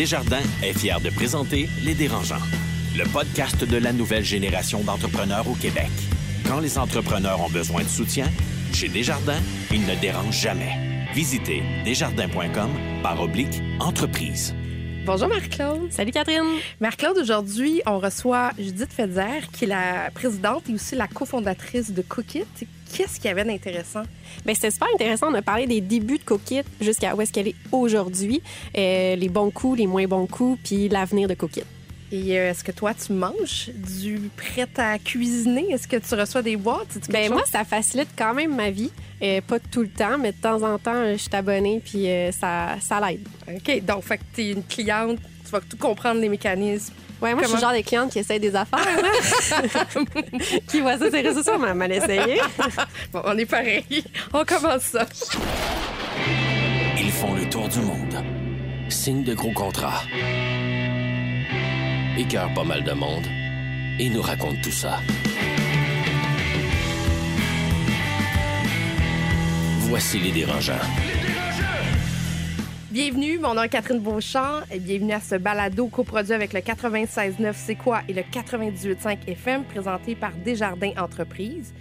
Desjardins est fier de présenter Les Dérangeants, le podcast de la nouvelle génération d'entrepreneurs au Québec. Quand les entrepreneurs ont besoin de soutien, chez Desjardins, ils ne dérangent jamais. Visitez desjardins.com par oblique entreprise. Bonjour Marc-Claude. Salut Catherine. Marc-Claude, aujourd'hui, on reçoit Judith Fedzer, qui est la présidente et aussi la cofondatrice de Cookit. Qu'est-ce qu'il y avait d'intéressant? Bien, c'était super intéressant. On a parlé des débuts de Cookit jusqu'à où est-ce qu'elle est aujourd'hui, euh, les bons coups, les moins bons coups, puis l'avenir de Cookit. Et euh, est-ce que toi, tu manges du prêt à cuisiner? Est-ce que tu reçois des boîtes? Ben moi, ça facilite quand même ma vie. Euh, pas tout le temps, mais de temps en temps, je suis abonnée, puis euh, ça, ça l'aide. OK. Donc, fait que tu es une cliente, tu vas tout comprendre les mécanismes. Ouais, moi, je suis le genre de cliente qui essaie des affaires, qui voit ça les réseaux sociaux, mais elle essayé. bon, on est pareil. On commence ça. Ils font le tour du monde. Signe de gros contrats. Écœurent pas mal de monde. Et nous racontent tout ça. Voici les dérangeants. Bienvenue, mon nom est Catherine Beauchamp et bienvenue à ce balado coproduit avec le 96.9 C'est quoi et le 98.5 FM présenté par Desjardins Entreprises.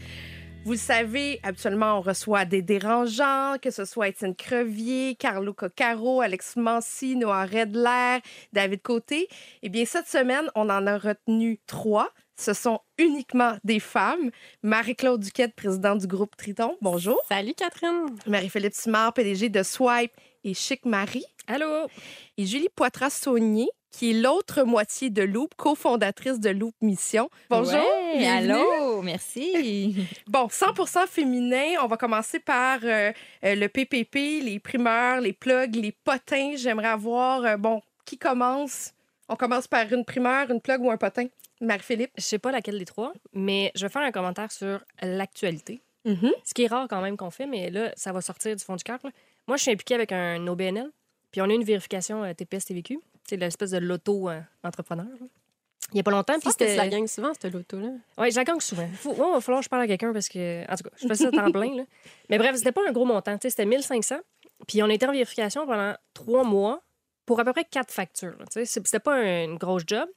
Vous le savez, habituellement, on reçoit des dérangeants, que ce soit Étienne Crevier, Carlo Coccaro, Alex Mancy, Noah Redler, David Côté. Eh bien, cette semaine, on en a retenu trois. Ce sont uniquement des femmes. Marie-Claude Duquette, présidente du groupe Triton. Bonjour. Salut, Catherine. Marie-Philippe Simard, PDG de Swipe et Chic Marie. Allô? Et Julie Poitras-Saunier, qui est l'autre moitié de Loop, cofondatrice de Loop Mission. Bonjour. Ouais, allô, merci. bon, 100% féminin. On va commencer par euh, euh, le PPP, les primeurs, les plugs, les potins. J'aimerais avoir, euh, bon, qui commence? On commence par une primeur, une plug ou un potin? Marie-Philippe? Je sais pas laquelle des trois, mais je vais faire un commentaire sur l'actualité. Mhm. Ce qui est rare quand même qu'on fait, mais là, ça va sortir du fond du cœur. Moi, je suis impliquée avec un OBNL, puis on a une vérification euh, TPS-TVQ. C'est l'espèce de l'auto-entrepreneur. Il y a pas longtemps, puis tu la c'était... gagnes souvent, cette loto-là. Oui, je la gagne souvent. Il va falloir que je parle à quelqu'un parce que, en tout cas, je fais ça à temps plein. Là. Mais bref, c'était pas un gros montant. C'était 1500. Puis on était en vérification pendant trois mois pour à peu près quatre factures. C'était pas un- une grosse job.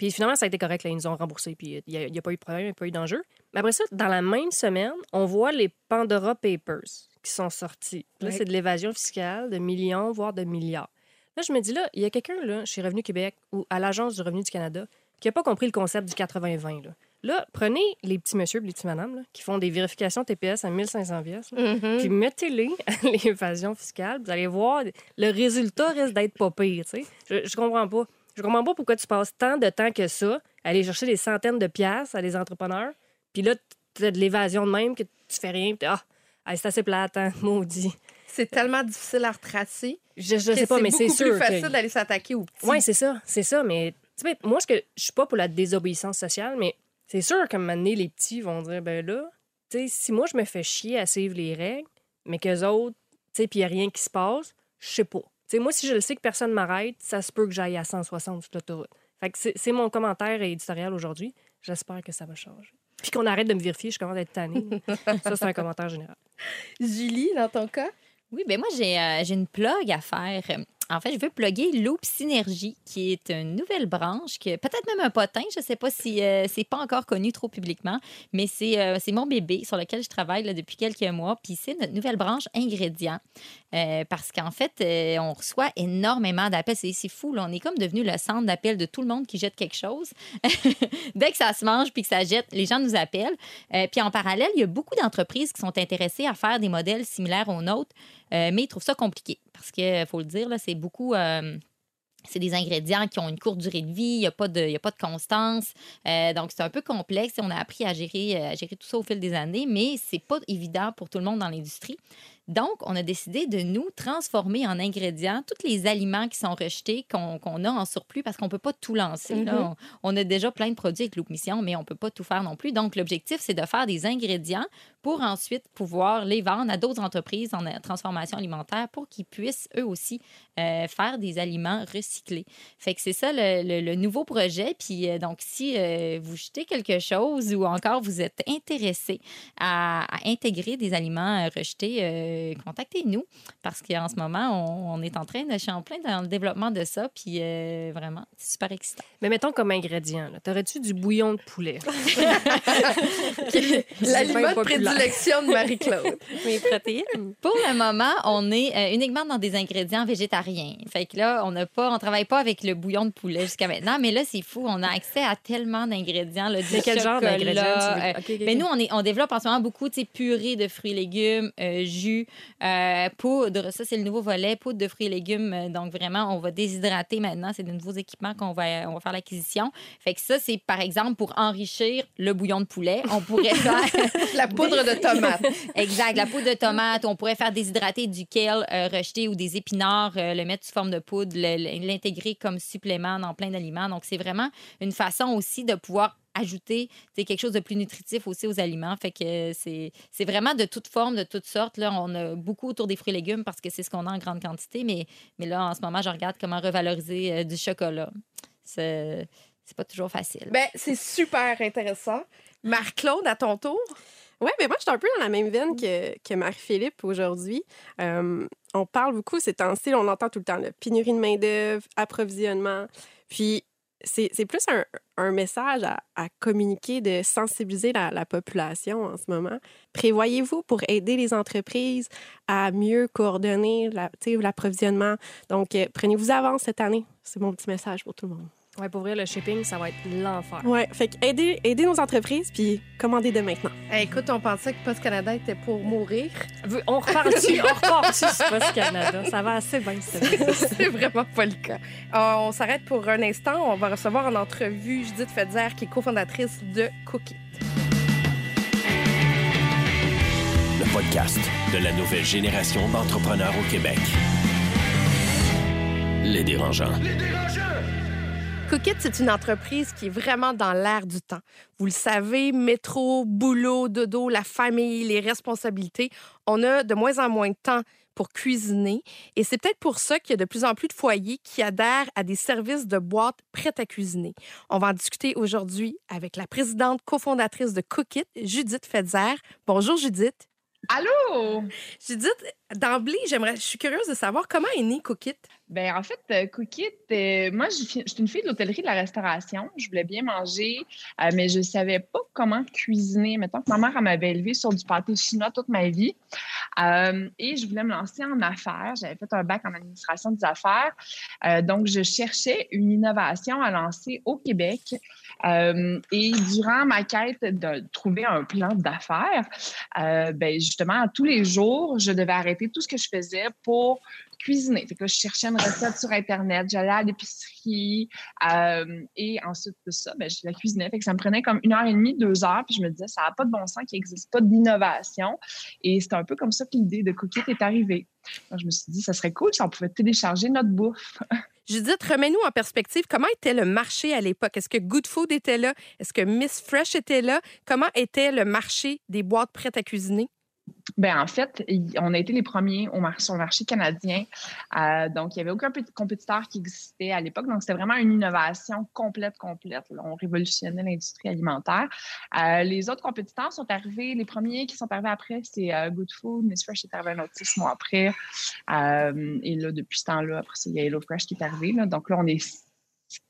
Puis finalement, ça a été correct. Là. Ils nous ont remboursé. Puis il n'y a, pas eu de problème, il n'y a pas eu d'enjeu. Mais après ça, dans la même semaine, on voit les Pandora Papers qui sont sortis. Là, Ouais. c'est de l'évasion fiscale de millions, voire de milliards. Là, je me dis, là, il y a quelqu'un là, chez Revenu Québec ou à l'Agence du revenu du Canada qui n'a pas compris le concept du 80-20. Là. Là, prenez les petits messieurs et les petites madames là, qui font des vérifications TPS à 1500 pièces, Mhm. puis mettez-les à l'évasion fiscale. Vous allez voir, le résultat risque d'être pas pire. Je, je comprends pas. Je comprends pas pourquoi tu passes tant de temps que ça à aller chercher des centaines de piastres à des entrepreneurs, puis là, tu as de l'évasion de même que tu fais rien, puis ah, ah, c'est assez plate, hein, maudit. C'est tellement difficile à retracer. Je, je sais pas, mais c'est sûr. plus facile que- d'aller s'attaquer aux petits. Oui, c'est ça, c'est ça. Mais tu sais, moi, je suis pas pour la désobéissance sociale, mais c'est sûr qu'à un moment donné, les petits vont dire, ben là, tu sais, si moi je me fais chier à suivre les règles, mais qu'eux autres, tu sais, puis il n'y a rien qui se passe, je sais pas. Sais, moi, si je le sais que personne m'arrête, ça se peut que j'aille à 160 sur l'autoroute. Fait que c'est c'est mon commentaire éditorial aujourd'hui. J'espère que ça va changer. Puis qu'on arrête de me vérifier, je commence à être tannée. ça, c'est un commentaire général. Julie, dans ton cas? Oui, ben moi, j'ai euh, j'ai une plug à faire. En fait, je veux plugger Loop Synergie, qui est une nouvelle branche, peut-être même un potin, je ne sais pas si euh, c'est pas encore connu trop publiquement, mais c'est euh, mon bébé sur lequel je travaille depuis quelques mois. Puis c'est notre nouvelle branche ingrédients. Euh, parce qu'en fait, on reçoit énormément d'appels. C'est fou, on est comme devenu le centre d'appel de tout le monde qui jette quelque chose. Dès que ça se mange puis que ça jette, les gens nous appellent. Puis en parallèle, il y a beaucoup d'entreprises qui sont intéressées à faire des modèles similaires aux nôtres, mais ils trouvent ça compliqué parce que, faut le dire, là, c'est beaucoup. euh, c'est des ingrédients qui ont une courte durée de vie, il n'y a, pas de- y a pas de constance. Euh, donc, c'est un peu complexe. On a appris à gérer, euh, à gérer tout ça au fil des années, mais c'est pas évident pour tout le monde dans l'industrie. Donc, on a décidé de nous transformer en ingrédients tous les aliments qui sont rejetés, qu'on a en surplus, parce qu'on ne peut pas tout lancer. là. Mhm. on, on a déjà plein de produits avec Loop Mission, mais on ne peut pas tout faire non plus. Donc, l'objectif, c'est de faire des ingrédients pour ensuite pouvoir les vendre à d'autres entreprises en transformation alimentaire pour qu'ils puissent eux aussi euh, faire des aliments recyclés. Fait que c'est ça le, nouveau projet. Puis euh, donc, si euh, vous jetez quelque chose ou encore vous êtes intéressé à, intégrer des aliments rejetés, contactez-nous parce qu'en ce moment, on, est en train de, je suis en plein dans le développement de ça. Puis vraiment, c'est super excitant. Mais mettons comme ingrédient, t'aurais-tu du bouillon de poulet? L'aliment prédilection de Marie-Claude. Mes protéines. Pour le moment, on est uniquement dans des ingrédients végétariens rien. Fait que là, on n'a pas, on travaille pas avec le bouillon de poulet jusqu'à maintenant, mais là, c'est fou. On a accès à tellement d'ingrédients. Mais quel genre d'ingrédients? Euh, mais nous, on, est, on développe en ce moment beaucoup, tu sais, purée de fruits et légumes, euh, jus, euh, poudre. Ça, c'est le nouveau volet, poudre de fruits et légumes. Donc, vraiment, on va déshydrater maintenant. C'est de nouveaux équipements qu'on va, on va faire l'acquisition. Fait que ça, c'est, par exemple, pour enrichir le bouillon de poulet. On pourrait faire... la poudre de tomate. exact, la poudre de tomate. On pourrait faire déshydrater du kale rejeté ou des épinards le mettre sous forme de poudre, l'intégrer comme supplément dans plein d'aliments. Donc, c'est vraiment une façon aussi de pouvoir ajouter quelque chose de plus nutritif aussi aux aliments. Fait que c'est vraiment de toute forme, de toutes sortes. Là, on a beaucoup autour des fruits et légumes parce que c'est ce qu'on a en grande quantité. Mais, mais là, en ce moment, je regarde comment revaloriser euh, du chocolat. C'est pas toujours facile. Ben, c'est super intéressant. Marc-Claude, à ton tour? Oui, mais moi, je suis un peu dans la même veine que, que Marie-Philippe aujourd'hui. Euh, on parle beaucoup ces temps-ci, on entend tout le temps la pénurie de main-d'œuvre, approvisionnement. Puis, c'est plus un, un message à, à, communiquer, de sensibiliser la, la, population en ce moment. Prévoyez-vous pour aider les entreprises à mieux coordonner l'approvisionnement? Donc, euh, prenez-vous avance cette année. C'est mon petit message pour tout le monde. Oui, pour vrai, le shipping, ça va être l'enfer. Oui, fait que aider, aider nos entreprises puis commander de maintenant. écoute, on pensait que Post Canada était pour mourir. On repart-tu, on repart-tu sur Post Canada. Ça va assez bien, c'est vraiment pas le cas. Euh, on s'arrête pour un instant. On va recevoir en entrevue Judith Fedzer, qui est cofondatrice de Cookie. Le podcast de la nouvelle génération d'entrepreneurs au Québec. Les dérangeants. Les dérangeants! Cookit, c'est une entreprise qui est vraiment dans l'air du temps. Vous le savez, métro, boulot, dodo, la famille, les responsabilités. On a de moins en moins de temps pour cuisiner. Et c'est peut-être pour ça qu'il y a de plus en plus de foyers qui adhèrent à des services de boîtes prêtes à cuisiner. On va en discuter aujourd'hui avec la présidente cofondatrice de Cookit, Judith Fetzer. Bonjour Judith. Allô? Judith, d'emblée, j'aimerais, je suis curieuse de savoir comment est né Cookit. Ben en fait, euh, Cookit, euh, moi, je suis une fille de l'hôtellerie de la restauration. Je voulais bien manger, euh, mais je savais pas comment cuisiner. Mettons que ma mère m'avait élevée sur du pâté chinois toute ma vie, et je voulais me lancer en affaires. J'avais fait un bac en administration des affaires, donc je cherchais une innovation à lancer au Québec. et durant ma quête de trouver un plan d'affaires, ben justement, tous les jours, je devais arrêter tout ce que je faisais pour cuisiner. Fait que je cherchais une recette sur Internet, j'allais à l'épicerie euh, et ensuite de ça, ben, je la cuisinais. Fait que ça me prenait comme une heure et demie, deux heures, puis je me disais, ça n'a pas de bon sens, qu'il n'existe pas d'innovation. Et c'est un peu comme ça que l'idée de Cookit est arrivée. je me suis dit, ça serait cool si on pouvait télécharger notre bouffe. Judith, remets-nous en perspective. Comment était le marché à l'époque? Est-ce que Good Food était là? Est-ce que Miss Fresh était là? Comment était le marché des boîtes prêtes à cuisiner? Ben, en fait, on a été les premiers au sur le marché canadien. Euh, donc, il n'y avait aucun petit compétiteur qui existait à l'époque. Donc, c'était vraiment une innovation complète, complète. On révolutionnait l'industrie alimentaire. Euh, les autres compétiteurs sont arrivés, les premiers qui sont arrivés après, c'est euh, Good Food. Miss Fresh est arrivé un autre six mois après. et là, depuis ce temps-là, après, il y a Hello Fresh qui est arrivé. Donc là, on est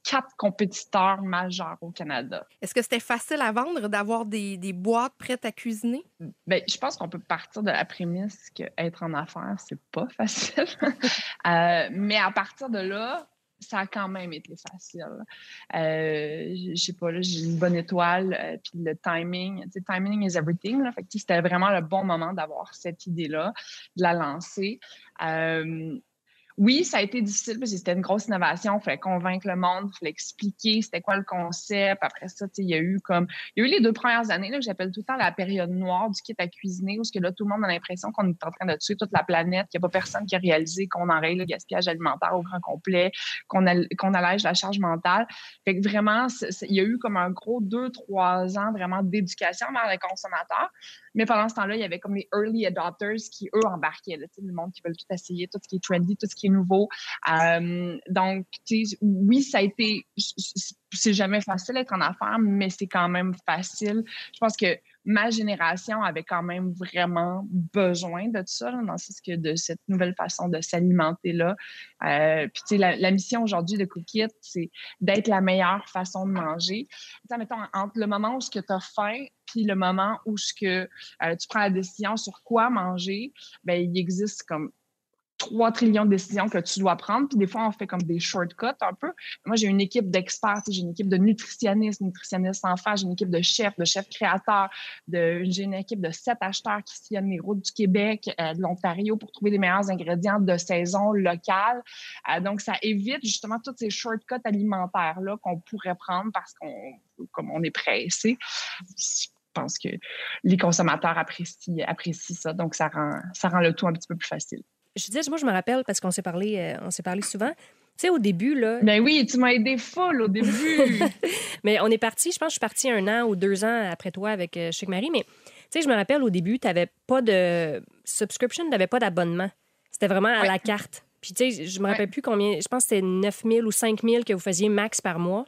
quatre compétiteurs majeurs au Canada. Est-ce que c'était facile à vendre d'avoir des, des, boîtes prêtes à cuisiner? Bien, je pense qu'on peut partir de la prémisse qu'être en affaires, c'est pas facile. Euh, mais à partir de là, ça a quand même été facile. Euh, je sais pas, là, j'ai une bonne étoile, euh, puis le timing, tu sais, timing is everything. Là, fait c'était vraiment le bon moment d'avoir cette idée-là, de la lancer. Euh, oui, ça a été difficile parce que c'était une grosse innovation. Il fallait convaincre le monde, il fallait expliquer c'était quoi le concept. Après ça, il y a eu comme. Il y a eu les deux premières années, là, que j'appelle tout le temps la période noire du kit à cuisiner, où que là, tout le monde a l'impression qu'on est en train de tuer toute la planète, qu'il n'y a pas personne qui a réalisé qu'on enraye le gaspillage alimentaire au grand complet, qu'on qu'on allège la charge mentale. Fait que vraiment, il y a eu comme un gros deux, trois ans vraiment d'éducation vers les consommateurs. Mais pendant ce temps-là, il y avait comme les early adopters qui, eux, embarquaient. Là, le monde qui veulent tout essayer, tout ce qui est trendy, tout ce qui est nouveau. Euh, donc, oui, ça a été... C'est jamais facile d'être en affaires, mais c'est quand même facile. Je pense que ma génération avait quand même vraiment besoin de ça, dans ce que de cette nouvelle façon de s'alimenter-là. Euh, puis, tu sais, la, mission aujourd'hui de Cookit, c'est d'être la meilleure façon de manger. Tu mettons, entre le moment où tu as faim puis le moment où ce que, euh, tu prends la décision sur quoi manger, ben il existe comme 3 trillions de décisions que tu dois prendre. Puis des fois, on fait comme des shortcuts un peu. Moi, j'ai une équipe d'experts, j'ai une équipe de nutritionnistes, nutritionnistes enfants, j'ai une équipe de chefs, de chefs créateurs, j'ai une équipe de sept acheteurs qui sillonnent les routes du Québec, euh, de l'Ontario pour trouver les meilleurs ingrédients de saison locale. Euh, donc, ça évite justement tous ces shortcuts alimentaires-là qu'on pourrait prendre parce qu'on comme on est pressé. Je pense que les consommateurs apprécient, apprécient ça. Donc, ça rend, ça rend le tout un petit peu plus facile je dis, moi, je me rappelle parce qu'on s'est parlé, euh, on s'est parlé souvent. Tu sais, au début, là. Ben oui, tu m'as aidé full au début. mais on est parti, je pense que je suis partie un an ou deux ans après toi avec euh, Marie. Mais tu sais, je me rappelle au début, tu n'avais pas de subscription, tu n'avais pas d'abonnement. C'était vraiment à la carte. Puis tu sais, je me rappelle plus combien, je pense que c'était 9 000 ou 5 000 que vous faisiez max par mois.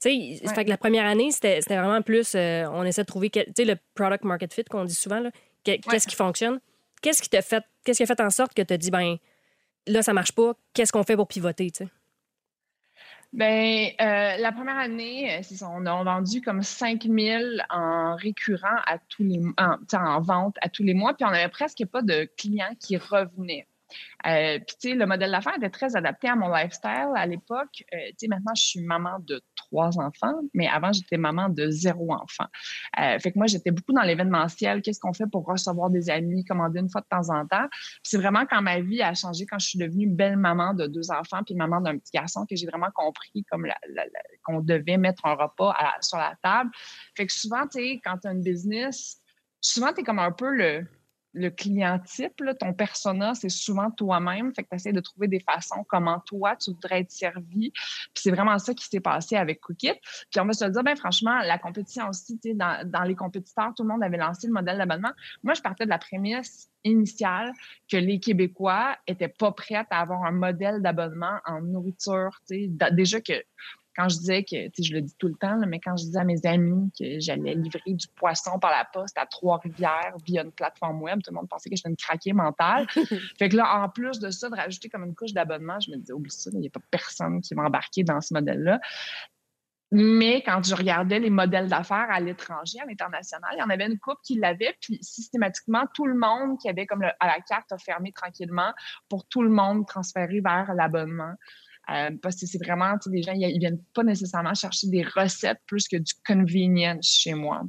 Tu sais, fait que la première année, c'était vraiment plus, euh, on essaie de trouver, tu sais, le product market fit qu'on dit souvent, qu'est-ce qui fonctionne. Qu'est-ce qui a fait en sorte que tu as dit, ben là, ça marche pas, qu'est-ce qu'on fait pour pivoter, tu sais? Bien, euh, la première année, euh, on a vendu comme 5000 en récurrent à tous les en, en vente à tous les mois, puis on avait presque pas de clients qui revenaient. Euh, puis, tu sais, le modèle d'affaires était très adapté à mon lifestyle à l'époque. Euh, tu sais, maintenant, je suis maman de trois enfants, mais avant, j'étais maman de zéro enfant. Euh, fait que moi, j'étais beaucoup dans l'événementiel. Qu'est-ce qu'on fait pour recevoir des amis, commander une fois de temps en temps? C'est vraiment quand ma vie a changé, quand je suis devenue belle maman de deux enfants puis maman d'un petit garçon, que j'ai vraiment compris comme qu'on devait mettre un repas sur la table. Fait que souvent, tu sais, quand tu as une business, souvent, tu es comme un peu le le client type, ton persona, c'est souvent toi-même. Fait que tu essaies de trouver des façons comment toi, tu voudrais être servi. Puis c'est vraiment ça qui s'est passé avec Cookit. Puis on va se dire, ben franchement, la compétition aussi, dans, dans les compétiteurs, tout le monde avait lancé le modèle d'abonnement. Moi, je partais de la prémisse initiale que les Québécois étaient pas prêts à avoir un modèle d'abonnement en nourriture. Déjà que quand je disais que, tu sais, je le dis tout le temps, mais quand je disais à mes amis que j'allais livrer du poisson par la poste à Trois-Rivières via une plateforme web, tout le monde pensait que j'étais une craquée mentale. fait que là, en plus de ça, de rajouter comme une couche d'abonnement, je me disais, oublie ça, il n'y a pas personne qui va embarquer dans ce modèle-là. Mais quand je regardais les modèles d'affaires à l'étranger, à l'international, il y en avait une couple qui l'avait, puis systématiquement, tout le monde qui avait comme à la carte a fermé tranquillement pour tout le monde transférer vers l'abonnement. Euh, parce que c'est vraiment, les gens, ils, viennent pas nécessairement chercher des recettes plus que du convenience chez moi.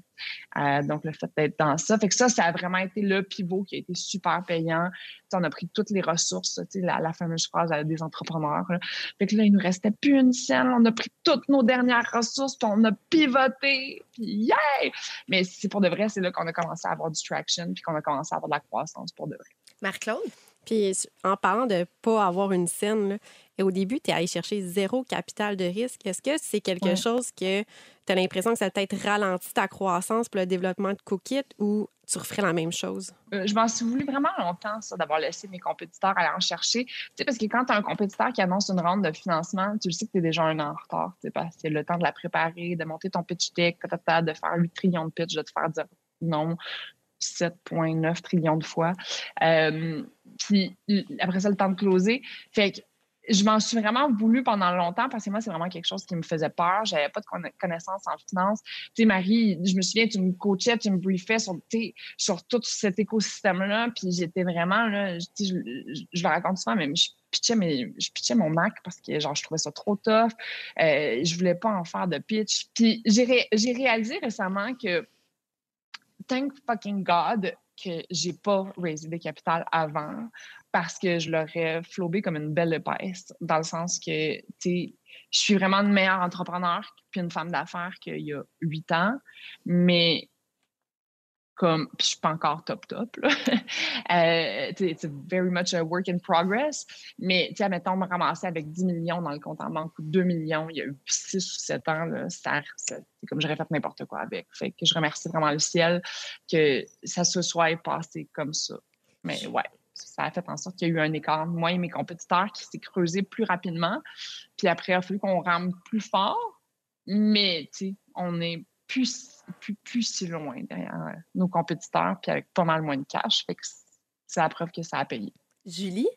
Euh, donc, le fait d'être dans ça. Fait que ça, ça a vraiment été le pivot qui a été super payant. on a pris toutes les ressources, la, la fameuse phrase des entrepreneurs. Fait que là, il nous restait plus une scène. On a pris toutes nos dernières ressources, puis on a pivoté. Puis, yeah! Mais c'est pour de vrai, c'est là qu'on a commencé à avoir du traction, puis qu'on a commencé à avoir de la croissance pour de vrai. Marc-Claude? Puis en parlant de pas avoir une scène, et au début, tu es allé chercher zéro capital de risque. Est-ce que c'est quelque chose que tu as l'impression que ça peut-être ralenti ta croissance pour le développement de Cookit ou tu referais la même chose? Euh, je m'en suis voulu vraiment longtemps, ça, d'avoir laissé mes compétiteurs aller en chercher. Tu sais, parce que quand tu as un compétiteur qui annonce une ronde de financement, tu sais que tu es déjà un an en retard. Tu sais, parce que c'est le temps de la préparer, de monter ton pitch deck, de faire 8 trillions de pitch, de te faire dire non. 7,9 trillions de fois. Euh, puis après ça, le temps de closer. Fait que je m'en suis vraiment voulu pendant longtemps parce que moi, c'est vraiment quelque chose qui me faisait peur. J'avais pas de connaissances en finance. Tu sais, Marie, je me souviens, tu me coachais, tu me briefais sur, sur tout cet écosystème-là. Puis j'étais vraiment, là, je, le raconte souvent, mais je pitchais, mais je mon Mac parce que genre, je trouvais ça trop tough. Euh, je voulais pas en faire de pitch. Puis j'ai réalisé récemment que thank fucking God que j'ai pas raisé des capitales avant parce que je l'aurais flobé comme une belle épaisse, dans le sens que, tu sais, je suis vraiment une meilleure entrepreneur puis une femme d'affaires qu'il y a huit ans, mais comme, puis je suis pas encore top top, là. euh, it's very much a work in progress. Mais, tu sais, mettons, me ramasser avec 10 millions dans le compte en banque ou 2 millions il y a eu 6 ou 7 ans, là, ça, c'est comme j'aurais fait n'importe quoi avec. Fait que je remercie vraiment le ciel que ça se soit passé comme ça. Mais ouais, ça a fait en sorte qu'il y a eu un écart, moi et mes compétiteurs, qui s'est creusé plus rapidement. Puis après, il a fallu qu'on rame plus fort. Mais, tu sais, on est plus, plus, plus si loin derrière nos compétiteurs, puis avec pas mal moins de cash. Fait que c'est la preuve que ça a payé. Julie?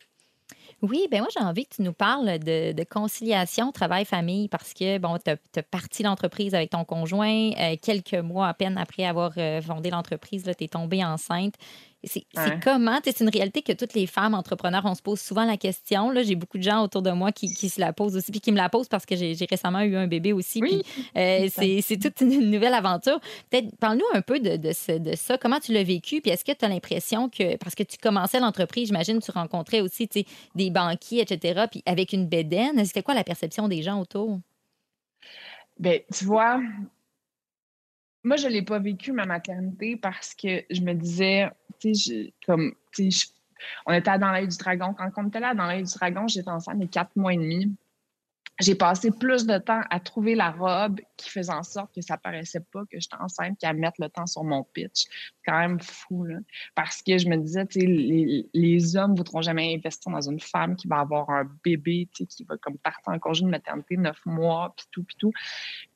Oui, ben moi, j'ai envie que tu nous parles de, conciliation travail-famille parce que, bon, tu as, parti l'entreprise avec ton conjoint. Euh, quelques mois à peine après avoir euh, fondé l'entreprise, tu es tombée enceinte. C'est comment? C'est une réalité que toutes les femmes entrepreneurs, on se pose souvent la question. J'ai beaucoup de gens autour de moi qui, se la posent aussi, puis qui me la posent parce que j'ai récemment eu un bébé aussi. Euh, c'est toute une nouvelle aventure. Peut-être, parle-nous un peu de, de, ça. Comment tu l'as vécu? Puis est-ce que tu as l'impression que, parce que tu commençais l'entreprise, j'imagine, tu rencontrais aussi des banquiers, etc., puis avec une bédaine, c'était quoi la perception des gens autour? Bien, tu vois, moi, je ne l'ai pas vécu, ma maternité, parce que je me disais, comme, on était dans l'œil du dragon. Quand on était là dans l'œil du dragon, j'étais enceinte de quatre mois et demi j'ai passé plus de temps à trouver la robe qui faisait en sorte que ça paraissait pas que j'étais enceinte qu'à mettre le temps sur mon pitch. C'est quand même fou. Parce que je me disais, les, hommes ne voudront jamais investir dans une femme qui va avoir un bébé, qui va comme partir en congé de maternité neuf mois, puis tout, puis tout.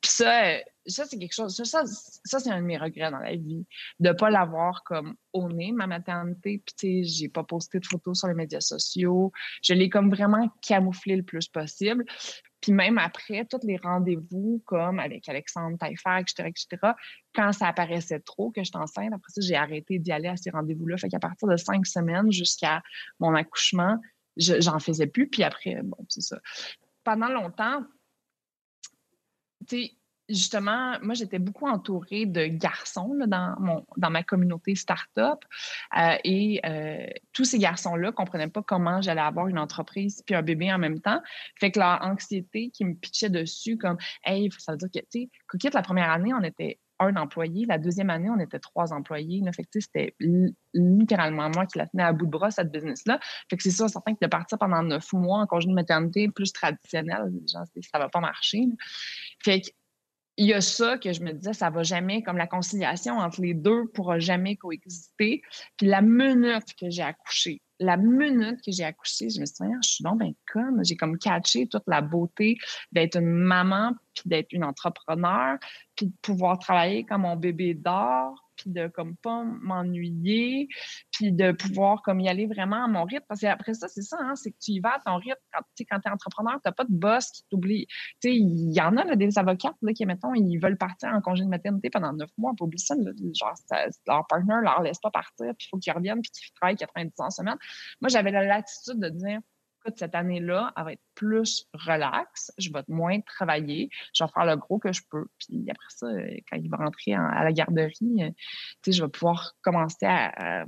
Puis ça, ça c'est quelque chose, ça, ça, c'est un de mes regrets dans la vie, de ne pas l'avoir comme au nez, ma maternité. Puis, tu sais, j'ai pas posté de photos sur les médias sociaux. Je l'ai comme vraiment camouflé le plus possible. Puis même après, tous les rendez-vous, comme avec Alexandre Taillefer, etc., etc., quand ça apparaissait trop que j'étais enceinte, après ça, j'ai arrêté d'y aller à ces rendez-vous-là. Fait qu'à partir de cinq semaines jusqu'à mon accouchement, j'en faisais plus. Puis après, bon, c'est ça. Pendant longtemps, tu sais, justement, moi, j'étais beaucoup entourée de garçons dans, mon, dans ma communauté start-up. Euh, et euh, tous ces garçons-là ne comprenaient pas comment j'allais avoir une entreprise puis un bébé en même temps. Fait que leur anxiété qui me pitchait dessus, comme, hey, ça veut dire que, tu sais, Coquette, la première année, on était un employé. La deuxième année, on était trois employés. Fait que, c'était littéralement moi qui la tenais à bout de bras, cette business-là. Fait que c'est sûr, certain que de partir pendant neuf mois en congé de maternité plus traditionnel, genre, ça va pas marcher. Fait que il y a ça que je me disais, ça va jamais, comme la conciliation entre les deux pourra jamais coexister. Puis la minute que j'ai accouché, la minute que j'ai accouché, je me suis dit, je suis donc bien comme, j'ai comme catché toute la beauté d'être une maman, puis d'être une entrepreneur, puis de pouvoir travailler comme mon bébé dort, de comme pas m'ennuyer, puis de pouvoir comme y aller vraiment à mon rythme. Parce qu'après ça, c'est ça, hein, c'est que tu y vas à ton rythme. Quand tu es entrepreneur, tu n'as pas de boss qui t'oublie. Tu sais, il y en a des avocats là, qui, mettons, ils veulent partir en congé de maternité pendant neuf mois. Pas oublier ça, genre, leur partner leur laisse pas partir, puis il faut qu'ils reviennent, puis qu'ils travaillent 90 ans en semaine. Moi, j'avais la latitude de dire, cette année-là, elle va être plus relax. Je vais moins travailler. Je vais faire le gros que je peux. Puis après ça, quand il va rentrer à la garderie, euh, je vais pouvoir commencer à,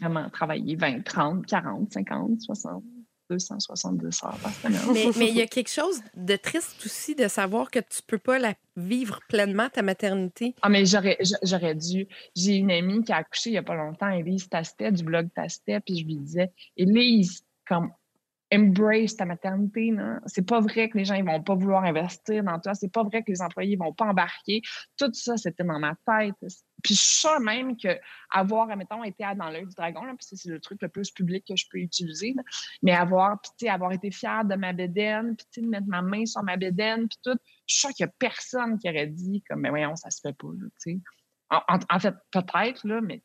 vraiment travailler 20, 30, 40, 50, 60. 270 heures par semaine. Mais il y a quelque chose de triste aussi de savoir que tu peux pas la vivre pleinement, ta maternité. Ah, mais j'aurais, j'aurais dû. J'ai une amie qui a accouché il y a pas longtemps, Elise Tastet, du blog Tastet, puis je lui disais, Elise, comme embrace ta maternité. C'est pas vrai que les gens ils vont pas vouloir investir dans toi. C'est pas vrai que les employés vont pas embarquer. Tout ça, c'était dans ma tête. Puis je suis sûre même que avoir, admettons, été dans l'œil du dragon, là, c'est le truc le plus public que je peux utiliser, mais avoir, puis avoir été fière de ma bédaine, puis de mettre ma main sur ma bédaine, puis tout, je suis sûre qu'il y a personne qui aurait dit comme, mais voyons, ça se fait pas, en, en, fait, peut-être, là, mais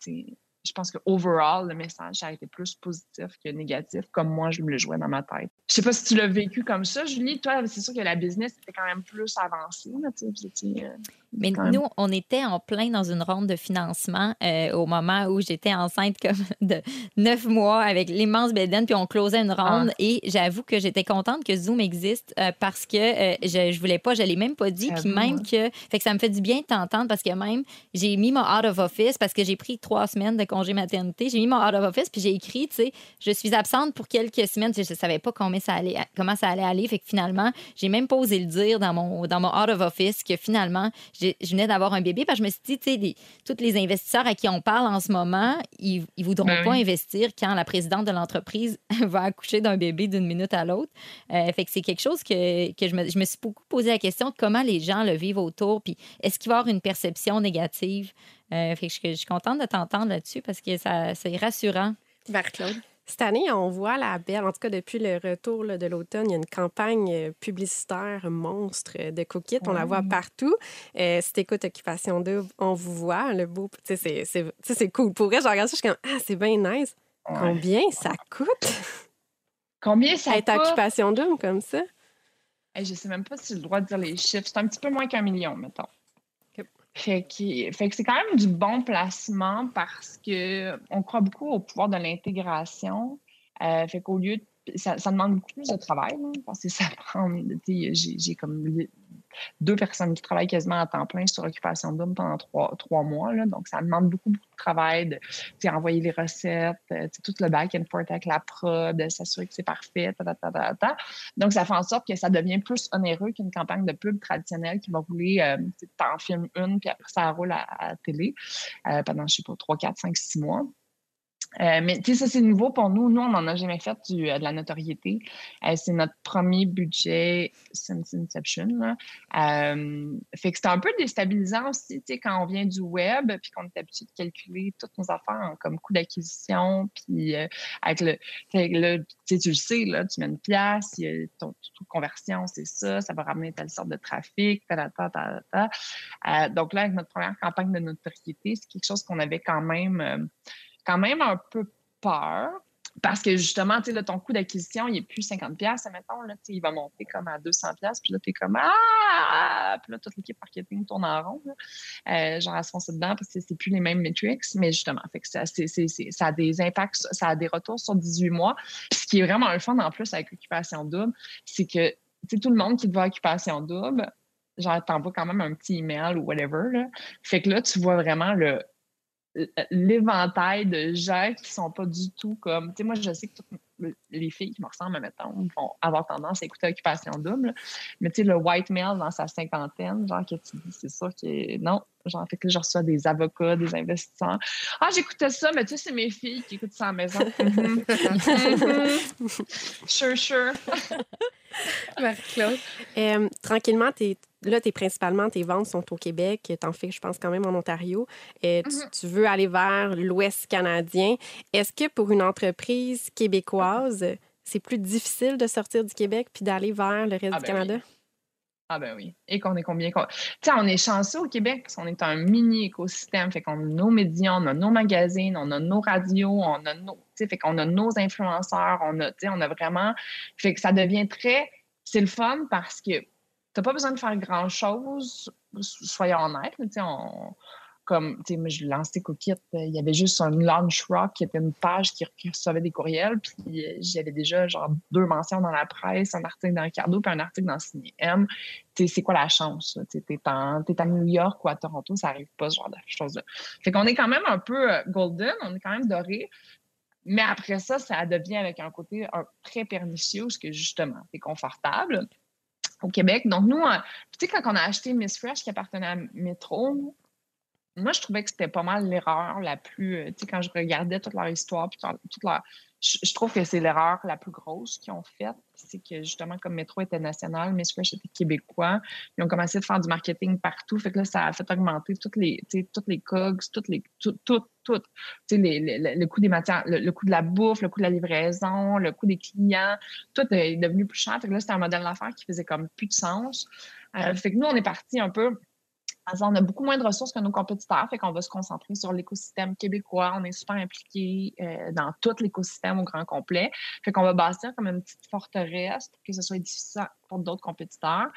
je pense que overall, le message a été plus positif que négatif, comme moi, je me le jouais dans ma tête. Je sais pas si tu l'as vécu comme ça, Julie. Toi, c'est sûr que la business était quand même plus avancée. Euh, mais nous, on était en plein dans une ronde de financement euh, au moment où j'étais enceinte comme de neuf mois avec l'immense Beden, puis on closait une ronde. Ah. Et j'avoue que j'étais contente que Zoom existe euh, parce que je, je voulais pas, je l'ai même pas dit. Puis même que, fait que ça me fait du bien de t'entendre parce que même j'ai mis mon out of office parce que j'ai pris trois semaines de congé maternité. J'ai mis mon out of office, puis j'ai écrit, tu sais, je suis absente pour quelques semaines. Je ne savais pas comment ça, allait, comment ça allait aller. Fait que finalement, j'ai même pas osé le dire dans mon, dans mon out of office que finalement, j'ai- je venais d'avoir un bébé, parce que je me suis dit, tu sais, les- tous les investisseurs à qui on parle en ce moment, ils, ils voudront Ben pas oui. investir quand la présidente de l'entreprise va accoucher d'un bébé d'une minute à l'autre. Euh, fait que c'est quelque chose que, que je, me, je me suis beaucoup posé la question de comment les gens le vivent autour, puis est-ce qu'il va y avoir une perception négative? Euh, fait que je, je suis contente de t'entendre là-dessus parce que ça, c'est rassurant. Marie-Claude? Cette année, on voit la belle, en tout cas depuis le retour là, de l'automne, il y a une campagne euh, publicitaire monstre de Cookit. On la voit partout. Euh, si t'écoutes Occupation Double, on vous voit. Le beau, tu sais, c'est- cool. Pour vrai, je regarde ça, je suis comme, ah, c'est bien nice. Ouais. Combien ça coûte? Combien ça être coûte? Occupation Double comme ça? Hey, je sais même pas si j'ai le droit de dire les chiffres. C'est un petit peu moins qu'un million, mettons. Fait que, fait que c'est quand même du bon placement parce que on croit beaucoup au pouvoir de l'intégration. Euh, fait qu'au lieu de ça, demande beaucoup plus de travail, parce que ça prend. J'ai comme deux personnes qui travaillent quasiment à temps plein sur Occupation Double pendant trois, trois mois. Là, donc, ça demande beaucoup, beaucoup de travail de envoyer les recettes, euh, tout le back and forth avec la prod, de s'assurer que c'est parfait, ta, ta, ta. Donc, ça fait en sorte que ça devient plus onéreux qu'une campagne de pub traditionnelle qui va rouler, euh, tu en filmes une, puis après ça roule à, à la télé euh, pendant, je sais pas, 3, 4, 5, 6 mois. Euh, mais tu sais, ça, c'est nouveau pour nous. Nous, on n'en a jamais fait du, euh, de la notoriété. Euh, c'est notre premier budget since Inception. Là. Euh, fait que c'est un peu déstabilisant aussi, tu sais, quand on vient du web, puis qu'on est habitué de calculer toutes nos affaires en- comme coût d'acquisition, puis euh, avec le, là, tu le sais, là, tu mets une pièce, ton de conversion, c'est ça, ça va ramener telle sorte de trafic, ta, ta, ta, ta, donc là, avec notre première campagne de notoriété, c'est quelque chose qu'on avait quand même, quand même un peu peur. Parce que justement, tu sais, ton coût d'acquisition, il est plus 50 pièces mettons, là, tu il va monter comme à 200 pièces puis là, t'es comme « Ah! » Puis là, toute l'équipe marketing tourne en rond, genre, à se foncer dedans parce que c'est plus les mêmes metrics, mais justement, fait que ça, ça a des impacts, ça a des retours sur 18 mois. Puis ce qui est vraiment le fun en plus avec Occupation Double, c'est que, tu sais, tout le monde qui te voit Occupation Double, genre, t'envoies quand même un petit email ou whatever, là. Fait que là, tu vois vraiment le l'éventail de gens qui sont pas du tout comme... Tu sais, moi, je sais que toutes les filles qui me ressemblent, mettons, vont avoir tendance à écouter Occupation Double. Mais tu sais, le white male dans sa cinquantaine, genre que tu dis, c'est sûr que non. Genre, fait que je reçois des avocats, des investisseurs. Ah, j'écoutais ça, mais tu sais, c'est mes filles qui écoutent ça à la maison. Mhm. Mhm. Sure, sure. Marie-Claude. Euh, tranquillement, t'es- là, t'es principalement, tes ventes sont au Québec. T'en fais, je pense, quand même en Ontario. Euh, tu- Mhm. tu, veux aller vers l'Ouest canadien. Est-ce que pour une entreprise québécoise, c'est plus difficile de sortir du Québec puis d'aller vers le reste Ah, du ben Canada? oui. Ah ben oui. Et qu'on est combien? qu'on- Tu sais, on est chanceux au Québec parce qu'on est un mini écosystème. Fait qu'on a nos médias, on a nos magazines, on a nos radios, on a nos... Tu sais, fait qu'on a nos influenceurs, on a, tu sais, on a vraiment... Fait que ça devient très... C'est le fun parce que t'as pas besoin de faire grand-chose, soyons honnêtes. Tu sais, on... Comme, tu sais, moi, je lançais Cookit, euh, il y avait juste un Launch Rock qui était une page qui, recevait des courriels, puis euh, j'avais déjà genre deux mentions dans la presse, un article dans Cardo, puis un article dans Ciné M tu sais, c'est quoi la chance? Tu t'es à New York ou à Toronto, ça arrive pas, ce genre de choses-là. Fait qu'on est quand même un peu euh, golden, on est quand même doré. Mais après ça, ça devient avec un côté un- très pernicieux, parce que justement, c'est confortable au Québec. Donc, nous, tu sais, quand on a acheté Miss Fresh qui appartenait à Metro, moi, je trouvais que c'était pas mal l'erreur la plus. euh, Tu sais, quand je regardais toute leur histoire, puis toute leur. Je, je trouve que c'est l'erreur la plus grosse qu'ils ont faite. C'est que justement, comme Metro était national, Miss Fresh était québécois, ils ont commencé à faire du marketing partout. Fait que là, ça a fait augmenter toutes les, tu sais, toutes les COGS, toutes les, tout, tout, tout. Tu sais, le, le coût des matières, le, le coût de la bouffe, le coût de la livraison, le coût des clients, tout est devenu plus cher. Fait que là, c'était un modèle d'affaires qui faisait comme plus de sens. Euh, fait que nous, on est parti un peu en disant, on a beaucoup moins de ressources que nos compétiteurs, fait qu'on va se concentrer sur l'écosystème québécois. On est super impliqué euh, dans tout l'écosystème au grand complet. Fait qu'on va bâtir comme une petite forteresse pour que ce soit difficile pour d'autres compétiteurs.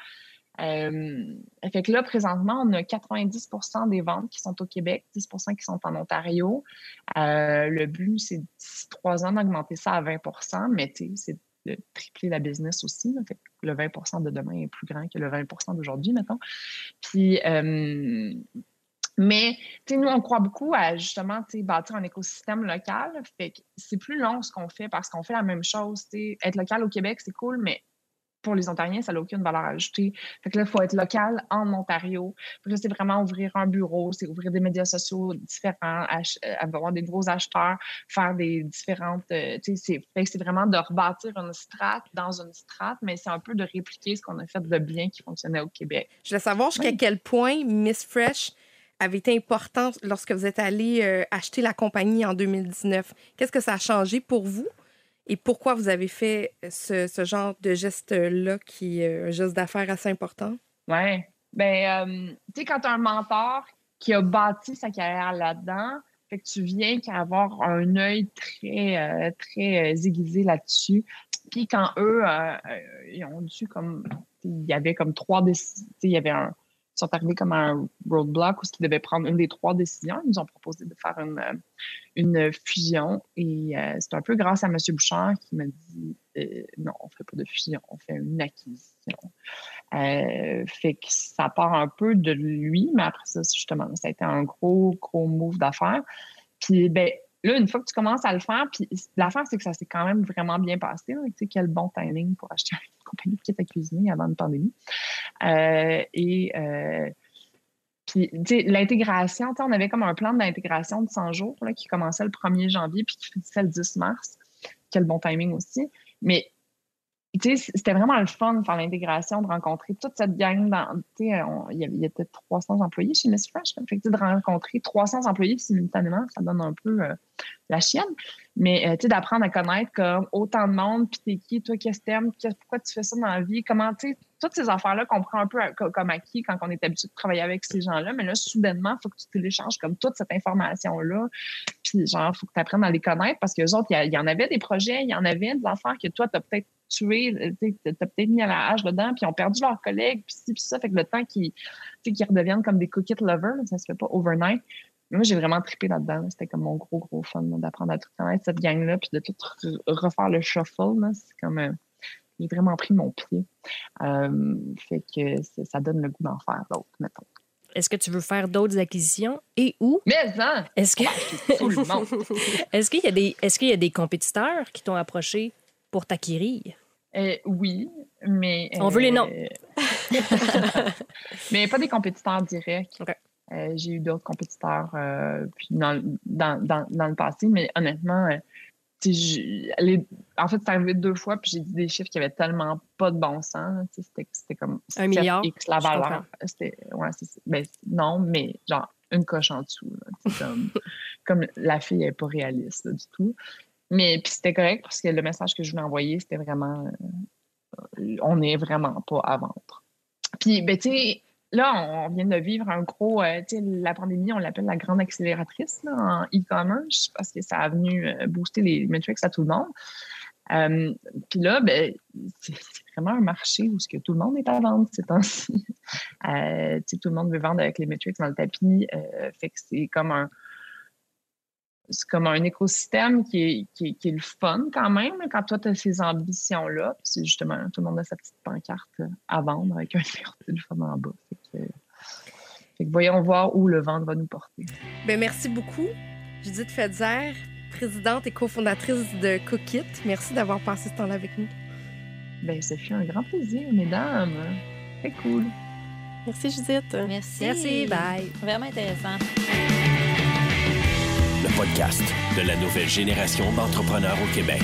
Euh, fait que là, présentement, on a 90% des ventes qui sont au Québec, 10% qui sont en Ontario. Euh, le but, c'est d'ici trois ans d'augmenter ça à 20% mais c'est de tripler la business aussi. le 20% de demain est plus grand que le 20% d'aujourd'hui, mettons. Puis, euh, mais, nous, on croit beaucoup à justement, bâtir un écosystème local. Fait que c'est plus long ce qu'on fait parce qu'on fait la même chose. Être local au Québec, c'est cool, mais pour les Ontariens, ça n'a aucune valeur ajoutée. Fait que là, il faut être local en Ontario. Puis là, c'est vraiment ouvrir un bureau, c'est ouvrir des médias sociaux différents, euh, avoir des gros acheteurs, faire des différentes. Euh, tu sais, c'est vraiment de rebâtir une strate dans une strate, mais c'est un peu de répliquer ce qu'on a fait de bien qui fonctionnait au Québec. Je voulais savoir jusqu'à quel point Miss Fresh avait été importante lorsque vous êtes allé euh, acheter la compagnie en 2019. Qu'est-ce que ça a changé pour vous? Et pourquoi vous avez fait ce, genre de geste-là qui est un geste d'affaires assez important? Oui. Ben, euh, tu sais, quand tu as un mentor qui a bâti sa carrière là-dedans, fait que tu viens avoir un œil très, euh, très euh, aiguisé là-dessus. Puis quand eux, ils ont dû comme. Il y avait comme trois. Il y avait un sont arrivés comme un roadblock où ils devaient prendre une des trois décisions. Ils nous ont proposé de faire une, euh, une fusion et euh, c'est un peu grâce à M. Bouchard qui m'a dit euh, non, on ne fait pas de fusion, on fait une acquisition. fait que ça part un peu de lui, mais après ça, justement, ça a été un gros, gros move d'affaires. Puis, ben, là, une fois que tu commences à le faire, puis l'affaire, c'est que ça s'est quand même vraiment bien passé. Tu sais, quel bon timing pour acheter une compagnie de kit à cuisiner avant une pandémie. Euh, et euh, puis, l'intégration, on avait comme un plan d'intégration de 100 jours là, qui commençait le 1er janvier puis qui finissait le 10 mars. Quel bon timing aussi. Mais c'était vraiment le fun de faire l'intégration, de rencontrer toute cette gang. Dans, il y avait peut-être 300 employés chez Miss Fresh. Fait de rencontrer 300 employés simultanément, ça donne un peu euh, la chienne. Mais euh, d'apprendre à connaître comme autant de monde, puis t'es qui, toi, qu'est-ce que t'aimes, pourquoi tu fais ça dans la vie, comment, tu toutes ces affaires-là qu'on prend un peu comme acquis quand on est habitué de travailler avec ces gens-là. Mais là, soudainement, il faut que tu télécharges comme toute cette information-là. Puis, genre, il faut que tu apprennes à les connaître parce qu'eux autres, il y, en avait des projets, il y en avait des affaires que toi, tu as peut-être tué, tu as peut-être mis à la hache dedans, puis ils ont perdu leurs collègues, puis ci, puis ça. Fait que le temps qu'ils redeviennent comme des cookie lovers, ça se fait pas overnight. Moi, j'ai vraiment trippé là-dedans. C'était comme mon gros, gros fun d'apprendre à tout connaître cette gang-là, puis de tout refaire le shuffle. C'est comme. Euh, j'ai vraiment pris mon pied. Euh, fait que ça donne le goût d'en faire d'autres, mettons. Est-ce que tu veux faire d'autres acquisitions? Et où? Mais ça! Est-ce que... est-ce qu'il y, a des... Est-ce qu'il y a des compétiteurs qui t'ont approché? Pour t'acquérir? Euh, oui, mais. On veut les noms. mais pas des compétiteurs directs. Euh, j'ai eu d'autres compétiteurs euh, puis dans, dans, dans, dans, le passé, mais honnêtement, les, en fait, c'est arrivé deux fois, puis j'ai dit des chiffres qui avaient tellement pas de bon sens. C'était comme un milliard. X la valeur. Ouais, ben, non, mais genre une coche en dessous. comme, comme la fille n'est pas réaliste du tout. Mais puis c'était correct parce que le message que je voulais envoyer, c'était vraiment on n'est vraiment pas à vendre. Puis, ben, tu sais, là, on vient de vivre un gros, euh, tu sais, la pandémie, on l'appelle la grande accélératrice en e-commerce parce que ça a venu euh, booster les metrics à tout le monde. Euh, puis là, ben, c'est vraiment un marché où que tout le monde est à vendre ces temps-ci. tout le monde veut vendre avec les metrics dans le tapis. fait que c'est comme un, c'est comme un écosystème qui est, qui, est, le fun quand même, quand toi, tu as ces ambitions-là. Puis c'est justement, tout le monde a sa petite pancarte à vendre avec un numéro de téléphone en bas. Fait que, voyons voir où le vent va nous porter. Bien, merci beaucoup, Judith Fedzer, présidente et cofondatrice de Cookit. Merci d'avoir passé ce temps-là avec nous. Bien, ça fait un grand plaisir, mesdames. C'est cool. Merci, Judith. Merci. Merci, bye. Vraiment intéressant le podcast de la nouvelle génération d'entrepreneurs au Québec.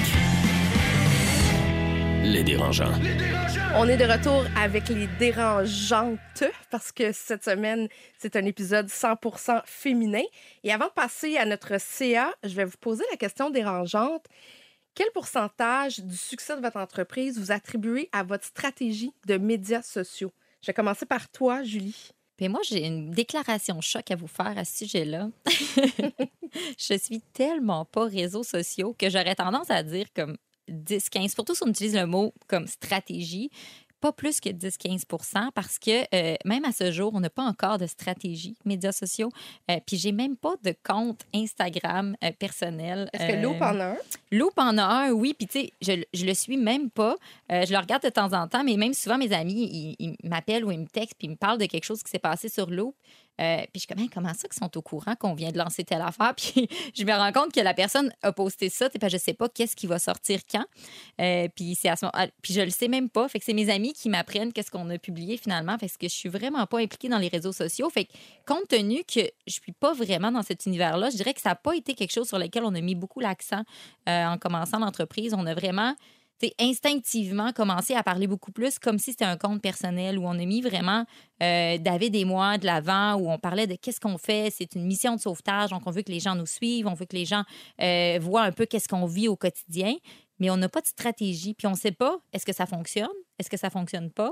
Les dérangeants. Les dérangeants. On est de retour avec les dérangeantes parce que cette semaine, c'est un épisode 100% féminin. Et avant de passer à notre CA, je vais vous poser la question dérangeante. Quel pourcentage du succès de votre entreprise vous attribuez à votre stratégie de médias sociaux? Je vais commencer par toi, Julie. Puis moi, j'ai une déclaration choc à vous faire à ce sujet-là. je suis tellement pas réseaux sociaux que j'aurais tendance à dire comme 10-15, surtout si on utilise le mot comme stratégie, pas plus que 10-15% parce que euh, même à ce jour, on n'a pas encore de stratégie médias sociaux. Euh, puis j'ai même pas de compte Instagram euh, personnel. Est-ce que Loop en a un? Loop en a un, oui. Puis tu sais, je, je le suis même pas. je le regarde de temps en temps, mais même souvent, mes amis, ils, m'appellent ou ils me textent puis ils me parlent de quelque chose qui s'est passé sur Loop. Euh, puis je suis comme, comment ça qu'ils sont au courant qu'on vient de lancer telle affaire? Puis je me rends compte que la personne a posté ça, puis je sais pas qu'est-ce qui va sortir quand. Euh, puis c'est à ce moment, ah, puis je le sais même pas. Fait que c'est mes amis qui m'apprennent qu'est-ce qu'on a publié finalement, parce que je suis vraiment pas impliquée dans les réseaux sociaux. Fait que compte tenu que je suis pas vraiment dans cet univers-là, je dirais que ça n'a pas été quelque chose sur lequel on a mis beaucoup l'accent euh, en commençant l'entreprise. On a vraiment instinctivement commencé à parler beaucoup plus comme si c'était un compte personnel où on a mis vraiment euh, David et moi de l'avant, où on parlait de qu'est-ce qu'on fait, c'est une mission de sauvetage, donc on veut que les gens nous suivent, on veut que les gens euh, voient un peu qu'est-ce qu'on vit au quotidien, mais on n'a pas de stratégie, puis on ne sait pas est-ce que ça fonctionne, est-ce que ça fonctionne pas?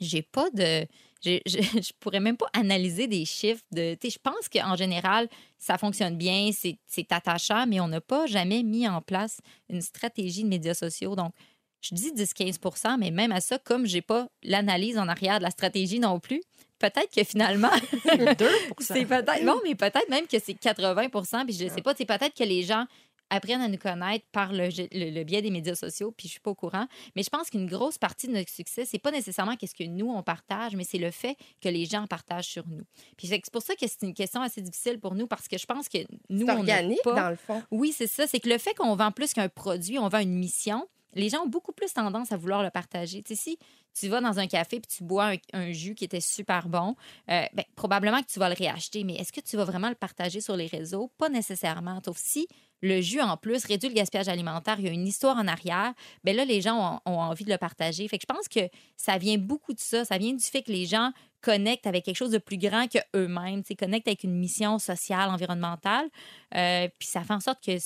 J'ai pas de je, je, pourrais même pas analyser des chiffres. De, je pense qu'en général, ça fonctionne bien, c'est attachant, mais on n'a pas jamais mis en place une stratégie de médias sociaux. Donc, je dis 10-15% mais même à ça, comme j'ai pas l'analyse en arrière de la stratégie non plus, peut-être que finalement. c'est peut-être. Non, mais peut-être même que c'est 80 puis je sais pas. Peut-être que les gens apprennent à nous connaître par le, le, biais des médias sociaux, puis je suis pas au courant. Mais je pense qu'une grosse partie de notre succès, c'est pas nécessairement qu'est-ce que nous, on partage, mais c'est le fait que les gens partagent sur nous. Puis c'est pour ça que c'est une question assez difficile pour nous, parce que je pense que nous, on organique, pas... dans le fond. Oui, c'est ça. C'est que le fait qu'on vend plus qu'un produit, on vend une mission, les gens ont beaucoup plus tendance à vouloir le partager. Tu sais, si tu vas dans un café puis tu bois un, jus qui était super bon, euh, ben, probablement que tu vas le réacheter, mais est-ce que tu vas vraiment le partager sur les réseaux? Pas nécessairement. Sauf si le jus, en plus, réduit le gaspillage alimentaire, il y a une histoire en arrière, bien là, les gens ont, envie de le partager. Fait que je pense que ça vient beaucoup de ça. Ça vient du fait que les gens connectent avec quelque chose de plus grand qu'eux-mêmes, connectent avec une mission sociale, environnementale. Euh, puis ça fait en sorte que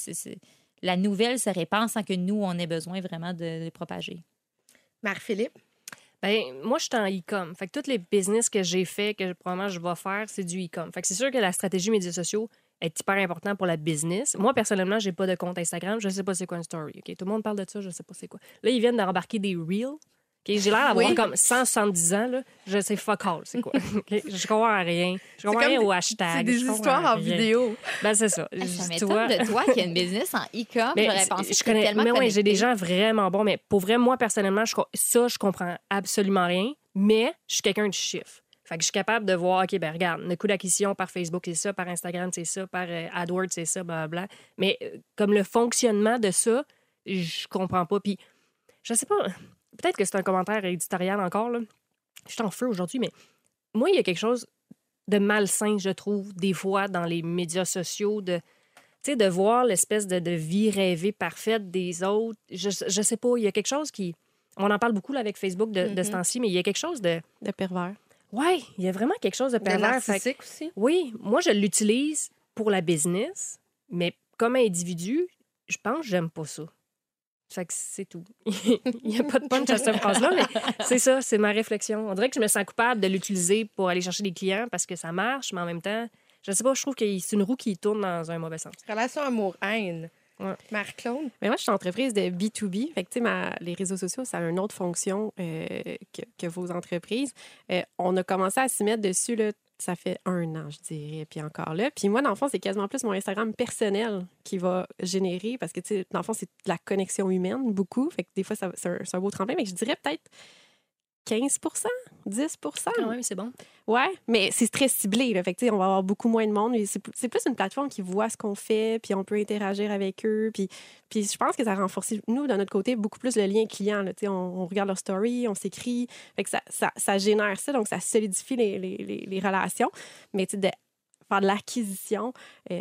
la nouvelle se répand sans que nous, on ait besoin vraiment de, de propager. Marc-Philippe? Ben, moi, je suis en e-com. Fait que tous les business que j'ai fait, que probablement je vais faire, c'est du e-com. Fait que c'est sûr que la stratégie médias sociaux, est hyper important pour la business. Moi, personnellement, j'ai pas de compte Instagram. Je sais pas c'est quoi une story. OK? Tout le monde parle de ça, je sais pas c'est quoi. Là, ils viennent d'embarquer des Reels. J'ai l'air d'avoir comme 170 ans. Là. Je sais fuck all, c'est quoi? Je comprends rien. Je comprends rien au hashtag. C'est des histoires en vidéo. Ben, c'est ça. Ça m'étonne de toi qui a une business en e-com. J'aurais pensé je connais, Mais oui, j'ai des gens vraiment bons. Mais pour vrai, moi, personnellement, je, ça, je comprends absolument rien. Mais je suis quelqu'un de chiffre. Fait que je suis capable de voir, OK, ben regarde, le coût d'acquisition par Facebook, c'est ça, par Instagram, c'est ça, par euh, AdWords, c'est ça, blablabla. Mais euh, comme le fonctionnement de ça, je comprends pas. Puis, je sais pas, peut-être que c'est un commentaire éditorial encore, là. Je suis en feu aujourd'hui, mais moi, il y a quelque chose de malsain, je trouve, des fois, dans les médias sociaux, de, de voir l'espèce de, vie rêvée parfaite des autres. Je, je sais pas, il y a quelque chose qui... On en parle beaucoup là, avec Facebook de, de ce mm-hmm. temps-ci, mais il y a quelque chose de... De pervers. Oui, il y a vraiment quelque chose de pervers. De aussi. Oui, moi, je l'utilise pour la business, mais comme individu, je pense que j'aime pas ça. Fait que c'est tout. il n'y a pas de punch à cette phrase-là, mais c'est ça, c'est ma réflexion. On dirait que je me sens coupable de l'utiliser pour aller chercher des clients parce que ça marche, mais en même temps, je sais pas, je trouve que c'est une roue qui tourne dans un mauvais sens. Relation amour-haine. Marc-Claude? Mais moi, je suis entreprise de B2B. Fait que, ma, les réseaux sociaux, ça a une autre fonction euh, que, vos entreprises. Euh, on a commencé à s'y mettre dessus, là, ça fait un an, je dirais, puis encore là. Puis moi, dans le fond, c'est quasiment plus mon Instagram personnel qui va générer, parce que, tu sais, dans le fond, c'est de la connexion humaine, beaucoup. Fait que des fois, c'est un, un, beau tremplin, mais je dirais peut-être 15% 10% Oui, c'est bon. Oui, mais c'est très ciblé. Là. Fait que, on va avoir beaucoup moins de monde. C'est plus une plateforme qui voit ce qu'on fait, puis on peut interagir avec eux. Puis, puis je pense que ça renforce, nous, de notre côté, beaucoup plus le lien client. Là. On, on regarde leur story, on s'écrit. Fait que ça, ça, ça, génère ça, donc ça solidifie les, les, les, relations. Mais de faire de l'acquisition, euh,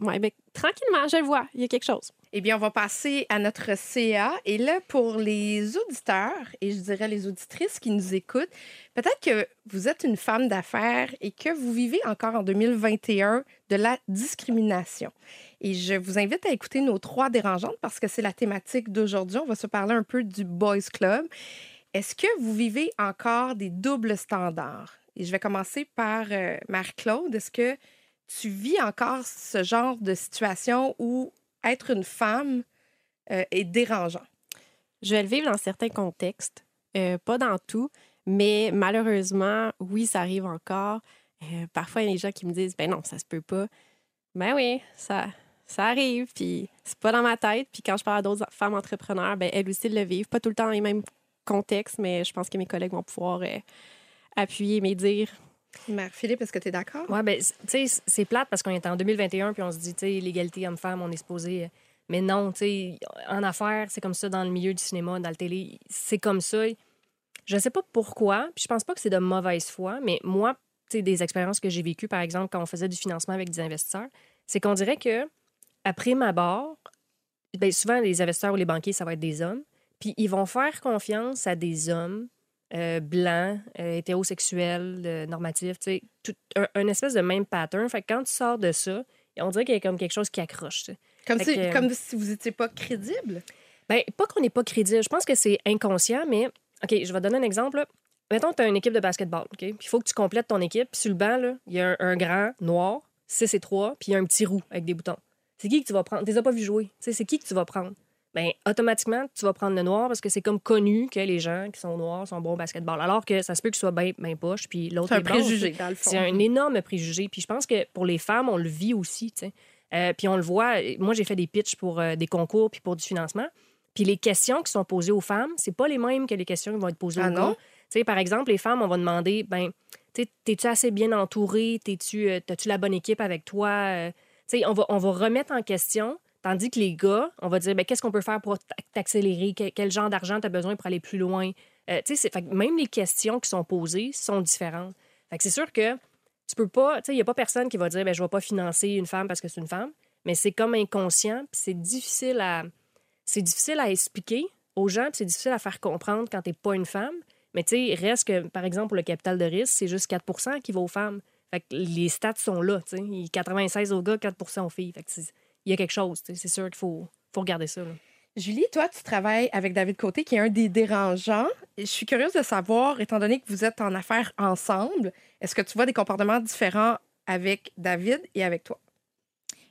ouais, ben, tranquillement, je le vois, il y a quelque chose. Eh bien, on va passer à notre CA. Et là, pour les auditeurs, et je dirais les auditrices qui nous écoutent, peut-être que vous êtes une femme d'affaires et que vous vivez encore en 2021 de la discrimination. Et je vous invite à écouter nos trois dérangeantes parce que c'est la thématique d'aujourd'hui. On va se parler un peu du Boys Club. Est-ce que vous vivez encore des doubles standards? Et je vais commencer par euh, Marc-Claude. Est-ce que tu vis encore ce genre de situation où être une femme euh, est dérangeant? Je vais le vivre dans certains contextes, euh, pas dans tout, mais malheureusement, oui, ça arrive encore. Euh, parfois, il y a des gens qui me disent, ben non, ça se peut pas. Ben oui, ça, ça arrive, puis c'est pas dans ma tête. Puis quand je parle à d'autres femmes entrepreneurs, ben elles aussi le vivent. Pas tout le temps dans les mêmes contextes, mais je pense que mes collègues vont pouvoir appuyer, mais dire Mère Philippe, est-ce que tu es d'accord? Ouais, ben, c- tu sais, c'est plate parce qu'on est en 2021 puis on se dit, tu sais, l'égalité homme-femme, on est supposé. euh, Mais non, tu sais, en affaires, c'est comme ça dans le milieu du cinéma, dans le télé, c'est comme ça. Je sais pas pourquoi, puis je pense pas que c'est de mauvaise foi, mais moi, tu sais, des expériences que j'ai vécues, par exemple, quand on faisait du financement avec des investisseurs, c'est qu'on dirait que après ma barre, ben, souvent, les investisseurs ou les banquiers, ça va être des hommes, puis ils vont faire confiance à des hommes euh, blancs, euh, hétérosexuels, euh, normatifs, tu sais, tout- un, un espèce de même pattern. Fait que quand tu sors de ça, on dirait qu'il y a comme quelque chose qui accroche. Comme, Fait si, que- comme si vous n'étiez pas crédible. Ben, pas qu'on n'est pas crédible. Je pense que c'est inconscient, mais OK, je vais te donner un exemple. là. Mettons que tu as une équipe de basketball, OK? Puis il faut que tu complètes ton équipe. Puis sur le banc, il y a un, un grand noir, 6 et 3, puis il y a un petit roux avec des boutons. C'est qui que tu vas prendre? Tu les as pas vu jouer. Tu sais, c'est qui que tu vas prendre? Ben, automatiquement, tu vas prendre le noir parce que c'est comme connu que les gens qui sont noirs sont bons au basketball. Alors que ça se peut qu'ils soient bien ben poche, puis l'autre C'est un est blanc, préjugé, dans le fond. c'est un énorme préjugé. Puis je pense que pour les femmes, on le vit aussi. tu sais. Euh, puis on le voit. Moi, j'ai fait des pitchs pour euh, des concours puis pour du financement. Puis les questions qui sont posées aux femmes, c'est pas les mêmes que les questions qui vont être posées Ah aux non? gars. Tu sais, par exemple, les femmes, on va demander, ben, t'es-tu assez bien entourée? T'es-tu, euh, t'as-tu la bonne équipe avec toi? Euh, tu sais, on va, on va remettre en question. Tandis que les gars, on va dire, ben, qu'est-ce qu'on peut faire pour t'accélérer? Que- Quel, genre d'argent tu as besoin pour aller plus loin? Euh, tu même les questions qui sont posées sont différentes. Fait que c'est sûr que tu peux pas, tu il n'y a pas personne qui va dire, ben, je vais pas financer une femme parce que c'est une femme, mais c'est comme inconscient, c'est difficile à, c'est difficile à expliquer aux gens, c'est difficile à faire comprendre quand t'es pas une femme. Mais tu reste que, par exemple, pour le capital de risque, c'est juste 4% qui va aux femmes. Fait que les stats sont là, tu sais. 96 aux gars, 4% aux filles. Il y a quelque chose. C'est sûr qu'il faut, faut regarder ça. là. Julie, toi, tu travailles avec David Côté, qui est un des dérangeants. Je suis curieuse de savoir, étant donné que vous êtes en affaires ensemble, est-ce que tu vois des comportements différents avec David et avec toi?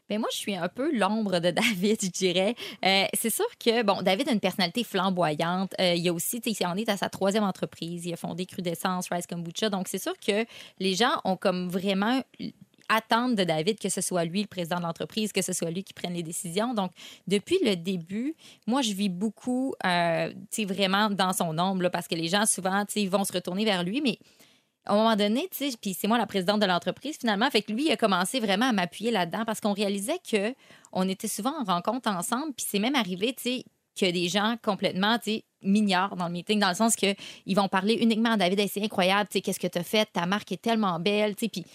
Ben moi, je suis un peu l'ombre de David, je dirais. Euh, c'est sûr que, bon, David a une personnalité flamboyante. Euh, il y a aussi, tu sais, il en est à sa troisième entreprise. Il a fondé Crudescence, Rice Kombucha. Donc, c'est sûr que les gens ont comme vraiment attendent de David que ce soit lui le président de l'entreprise, que ce soit lui qui prenne les décisions. Donc, depuis le début, moi, je vis beaucoup, euh, tu sais, vraiment dans son ombre, parce que les gens, souvent, tu sais, ils vont se retourner vers lui, mais à un moment donné, tu sais, puis c'est moi la présidente de l'entreprise finalement, fait que lui il a commencé vraiment à m'appuyer là-dedans parce qu'on réalisait que on était souvent en rencontre ensemble, puis c'est même arrivé, tu sais, que des gens complètement, tu sais, m'ignorent dans le meeting, dans le sens que ils vont parler uniquement à David, c'est incroyable, tu sais, qu'est-ce que tu as fait, ta marque est tellement belle, tu puis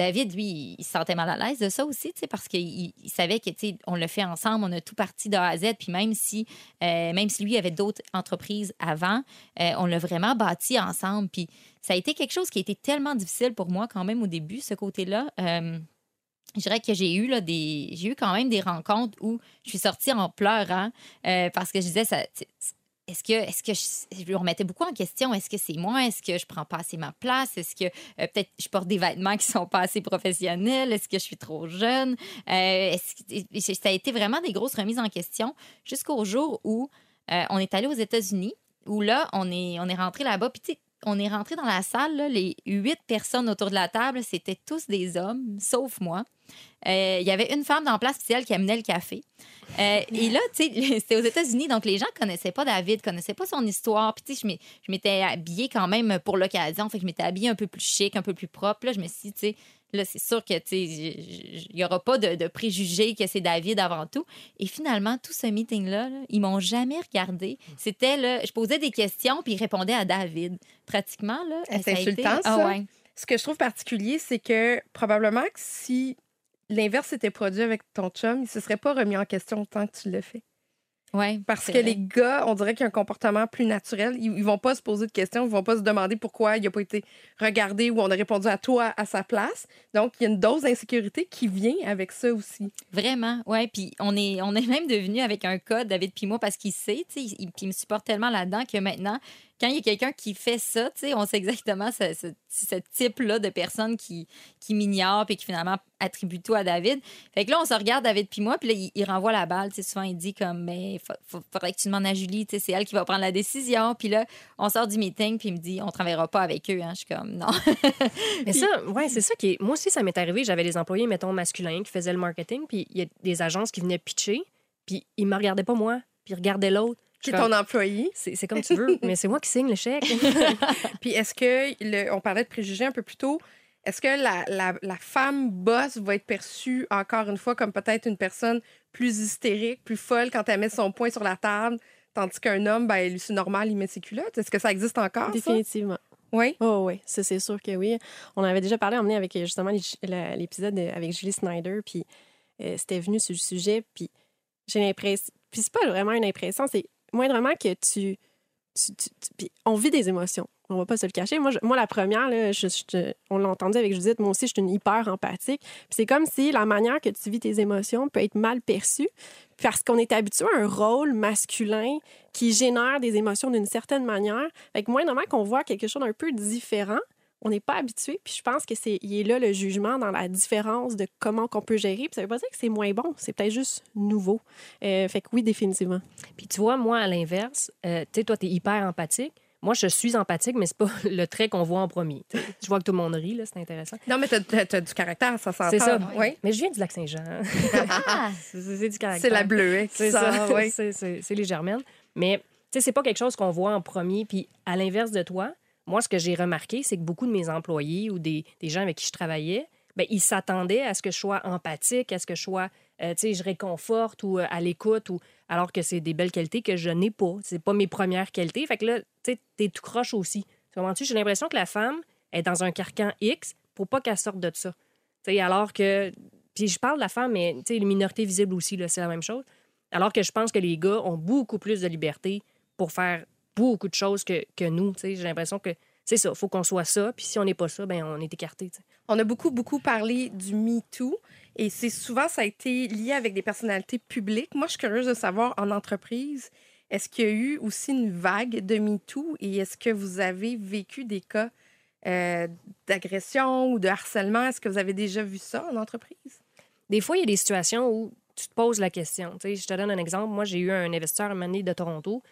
David, lui, il se sentait mal à l'aise de ça aussi, parce qu'il il savait que, on le fait ensemble, on a tout parti de A à Z, puis même si, euh, même si lui avait d'autres entreprises avant, euh, on l'a vraiment bâti ensemble, puis ça a été quelque chose qui a été tellement difficile pour moi quand même au début, ce côté-là. Euh, je dirais que j'ai eu là, des j'ai eu quand même des rencontres où je suis sortie en pleurant parce que je disais ça est-ce que est-ce que je, je lui remettais beaucoup en question est-ce que c'est moi est-ce que je prends pas assez ma place est-ce que euh, peut-être je porte des vêtements qui sont pas assez professionnels est-ce que je suis trop jeune? Euh, ça a été vraiment des grosses remises en question jusqu'au jour où euh, on est allé aux États-Unis où là on est on est rentré là-bas puis on est rentré dans la salle, les huit personnes autour de la table, c'était tous des hommes, sauf moi. Euh, Il y avait une femme dans la place spéciale qui amenait le café. Euh, et là, c'était aux États-Unis, donc les gens connaissaient pas David, connaissaient pas son histoire. Puis, je m'étais habillée quand même pour l'occasion. Fait je m'étais habillée un peu plus chic, un peu plus propre. Je me suis dit, tu là, c'est sûr que, il y aura pas de, de préjugés que c'est David avant tout. Et finalement, tout ce meeting-là, là, ils m'ont jamais regardé. C'était, là, je posais des questions, puis ils répondaient à David. Pratiquement, là. C'est été- insultant, Ah ça? ouais. Ce que je trouve particulier, c'est que probablement que si l'inverse s'était produit avec ton chum, il se serait pas remis en question autant que tu le fais. Ouais, Parce que vrai. les gars, on dirait qu'il y a un comportement plus naturel. Ils, ils vont pas se poser de questions, ils vont pas se demander pourquoi il n'a pas été regardé ou on a répondu à toi à sa place. Donc, il y a une dose d'insécurité qui vient avec ça aussi. Vraiment, ouais. Puis on est, on est même devenu avec un code, David puis moi, parce qu'il sait, tu sais, il, puis il me supporte tellement là-dedans que maintenant, quand il y a quelqu'un qui fait ça, tu sais, on sait exactement ce, ce- ce type-là de personne qui, qui m'ignore puis qui finalement attribue tout à David. Fait que là, on se regarde, David puis moi, puis là, il, il renvoie la balle. Tu sais, souvent, il dit comme, mais fa- faudrait que tu demandes à Julie, tu sais, c'est elle qui va prendre la décision. Puis là, on sort du meeting, puis il me dit, on travaillera pas avec eux. Hein. Je suis comme, non. Mais ça, ouais, c'est ça qui est. Moi aussi, ça m'est arrivé. J'avais des employés, mettons, masculins qui faisaient le marketing, puis il y a des agences qui venaient pitcher, puis ils me regardaient pas moi, puis ils regardaient l'autre. Qui est ton employé. C'est comme tu veux, mais c'est moi qui signe le chèque. Puis est-ce que, le- on parlait de préjugés un peu plus tôt, est-ce que la, la- la femme boss va être perçue, encore une fois, comme peut-être une personne plus hystérique, plus folle quand elle met son poing sur la table, tandis qu'un homme, ben, lui, c'est normal, il met ses culottes? Est-ce que ça existe encore, ça? Définitivement. Oui? Oh oui, ça c'est sûr que oui. On avait déjà parlé, emmené avec justement l'épisode de- avec Julie Snyder, puis euh, c'était venu sur le sujet, puis j'ai l'impression, puis c'est pas vraiment une impression, c'est moindrement que tu, on vit des émotions. On va pas se le cacher. Moi, moi la première, là, on l'a entendu avec Judith, moi aussi, je suis une hyper empathique. C'est comme si la manière que tu vis tes émotions peut être mal perçue parce qu'on est habitué à un rôle masculin qui génère des émotions d'une certaine manière. Fait que moindrement qu'on voit quelque chose d'un peu différent, on n'est pas habitué. Puis je pense que c'est il est là le jugement dans la différence de comment qu'on peut gérer. Puis ça veut pas dire que c'est moins bon, c'est peut-être juste nouveau. Euh, fait que oui, définitivement. Puis tu vois, moi, à l'inverse, euh, tu sais, toi, tu es hyper empathique. Moi, je suis empathique, mais c'est pas le trait qu'on voit en premier. Je vois que tout le monde rit, là, c'est intéressant. Non, mais t'as, t'as- t'as du caractère, ça s'entend. C'est ça. Oui. Mais je viens du lac Saint-Jean. Ah! c'est du caractère. C'est la bleuée qui C'est ça. oui. C'est- c'est c'est les germaines. Mais, tu sais, c'est pas quelque chose qu'on voit en premier. Puis, à l'inverse de toi, moi, ce que j'ai remarqué, c'est que beaucoup de mes employés ou des, gens avec qui je travaillais, ben, ils s'attendaient à ce que je sois empathique, à ce que je sois, euh, tu sais, je réconforte ou euh, à l'écoute, ou alors que c'est des belles qualités que je n'ai pas. C'est pas mes premières qualités. Fait que là, tu sais, t'es tout croche aussi. Tu? J'ai l'impression que la femme est dans un carcan X pour pas qu'elle sorte de ça. Tu alors que. Puis je parle de la femme, mais tu sais, les minorités visibles aussi, c'est la même chose. Alors que je pense que les gars ont beaucoup plus de liberté pour faire beaucoup de choses que, que nous. tu sais. J'ai l'impression que c'est ça, il faut qu'on soit ça. Puis si on n'est pas ça, ben on est écarté. On a beaucoup, beaucoup parlé du MeToo et c'est souvent, ça a été lié avec des personnalités publiques. Moi, je suis curieuse de savoir, en entreprise, est-ce qu'il y a eu aussi une vague de MeToo et est-ce que vous avez vécu des cas euh, d'agression ou de harcèlement? Est-ce que vous avez déjà vu ça en entreprise? Des fois, il y a des situations où tu te poses la question. Tu sais, je te donne un exemple. Moi, j'ai eu un investisseur un moment donné de Toronto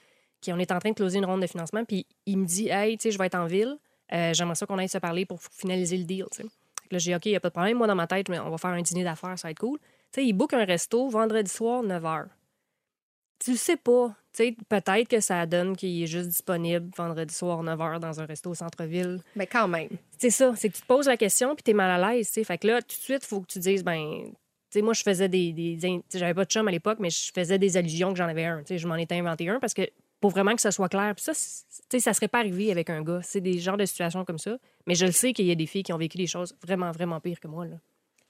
qui on est en train de closer une ronde de financement, puis il me dit Hey, tu sais, je vais être en ville, euh, j'aimerais ça qu'on aille se parler pour finaliser le deal. tu sais. Fait que Là, j'ai dit OK, il n'y a pas de problème. Moi, dans ma tête, mais on va faire un dîner d'affaires, ça va être cool. Tu sais, il book un resto vendredi soir, 9 h. Tu le sais pas. Tu sais, peut-être que ça donne qu'il est juste disponible vendredi soir, 9 h, dans un resto au centre-ville. Mais quand même. C'est ça, c'est que tu te poses la question puis tu es mal à l'aise, tu sais. Fait que là, tout de suite, il faut que tu dises, ben, tu sais, moi, je faisais des. des J'avais pas de chum à l'époque, mais je faisais des allusions que j'en avais un. Tu sais, je m'en étais inventé un parce que pour vraiment que ça soit clair. Puis ça, tu sais, ça serait pas arrivé avec un gars. C'est des genres de situations comme ça. Mais je le sais qu'il y a des filles qui ont vécu des choses vraiment, vraiment pires que moi, là.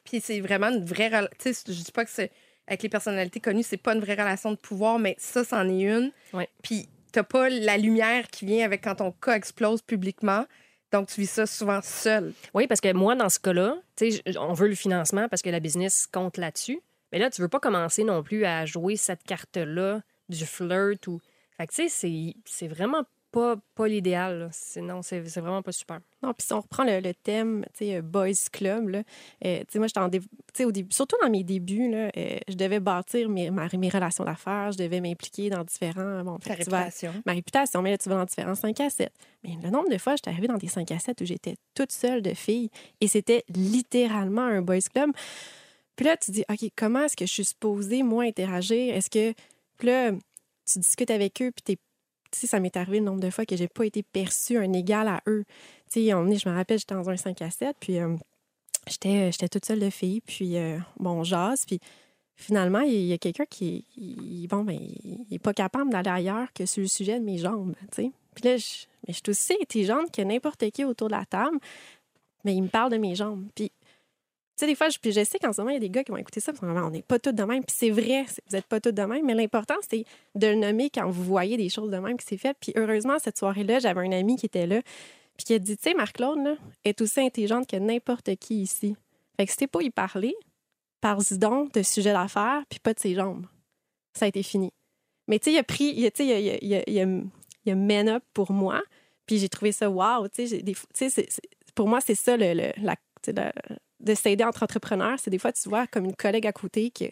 Puis c'est vraiment une vraie relation. Tu sais, je dis pas que c'est avec les personnalités connues, c'est pas une vraie relation de pouvoir, mais ça, c'en est une. Ouais. Puis t'as pas la lumière qui vient avec quand ton cas explose publiquement. Donc tu vis ça souvent seul. Oui, parce que moi, dans ce cas-là, tu sais, j- on veut le financement parce que la business compte là-dessus. Mais là, tu veux pas commencer non plus à jouer cette carte-là du flirt ou. Fait que, tu sais, c'est- c'est vraiment pas, pas l'idéal. là. C'est- Non, c'est c'est vraiment pas super. Non, puis si on reprend le, le thème, tu sais, euh, Boys Club, là, euh, tu sais, moi, j'étais en dé- tu sais, au début, surtout dans mes débuts, là, euh, je devais bâtir mes, ma- mes relations d'affaires, je devais m'impliquer dans différents... Bon, Ta fait tu vas- réputation. ma réputation, mais là, tu vas dans différents 5 à 7. Mais le nombre de fois, j'étais arrivée dans des 5 à 7 où j'étais toute seule de filles et c'était littéralement un boys club. Puis là, tu dis, OK, comment est-ce que je suis supposée, moi, interagir? Est-ce que. Puis là, tu discutes avec eux, puis. Tu sais, ça m'est arrivé le nombre de fois que j'ai pas été perçue un égal à eux. Tu sais, est- je me rappelle, j'étais dans un 5 à 7, puis euh, j'étais j'étais toute seule de filles, puis euh, bon, on jase, puis finalement, il y a quelqu'un qui bon, ben, il n'est pas capable d'aller ailleurs que sur le sujet de mes jambes. tu sais. Puis là, je, mais je suis aussi intelligente que n'importe qui autour de la table, mais il me parle de mes jambes. Puis, sais, des fois, je, puis je sais qu'en ce moment, il y a des gars qui vont écouter ça, parce qu'on n'est pas tous de même. Puis c'est vrai, vous n'êtes pas tous de même, mais l'important, c'est de le nommer quand vous voyez des choses de même qui s'est fait. Puis heureusement, cette soirée-là, j'avais un ami qui était là, puis qui a dit, tu sais, Marc-Claude, est aussi intelligente que n'importe qui ici. Fait que si pas y parler, parle-y donc de sujet d'affaires, puis pas de ses jambes. Ça a été fini. Mais tu sais, il a pris, il a- il a, a, a, a- a man up pour moi, puis j'ai trouvé ça wow. Tu sais, pour moi, c'est ça, le, le- de s'aider entre entrepreneurs. C'est des fois, tu vois, comme une collègue à côté qui,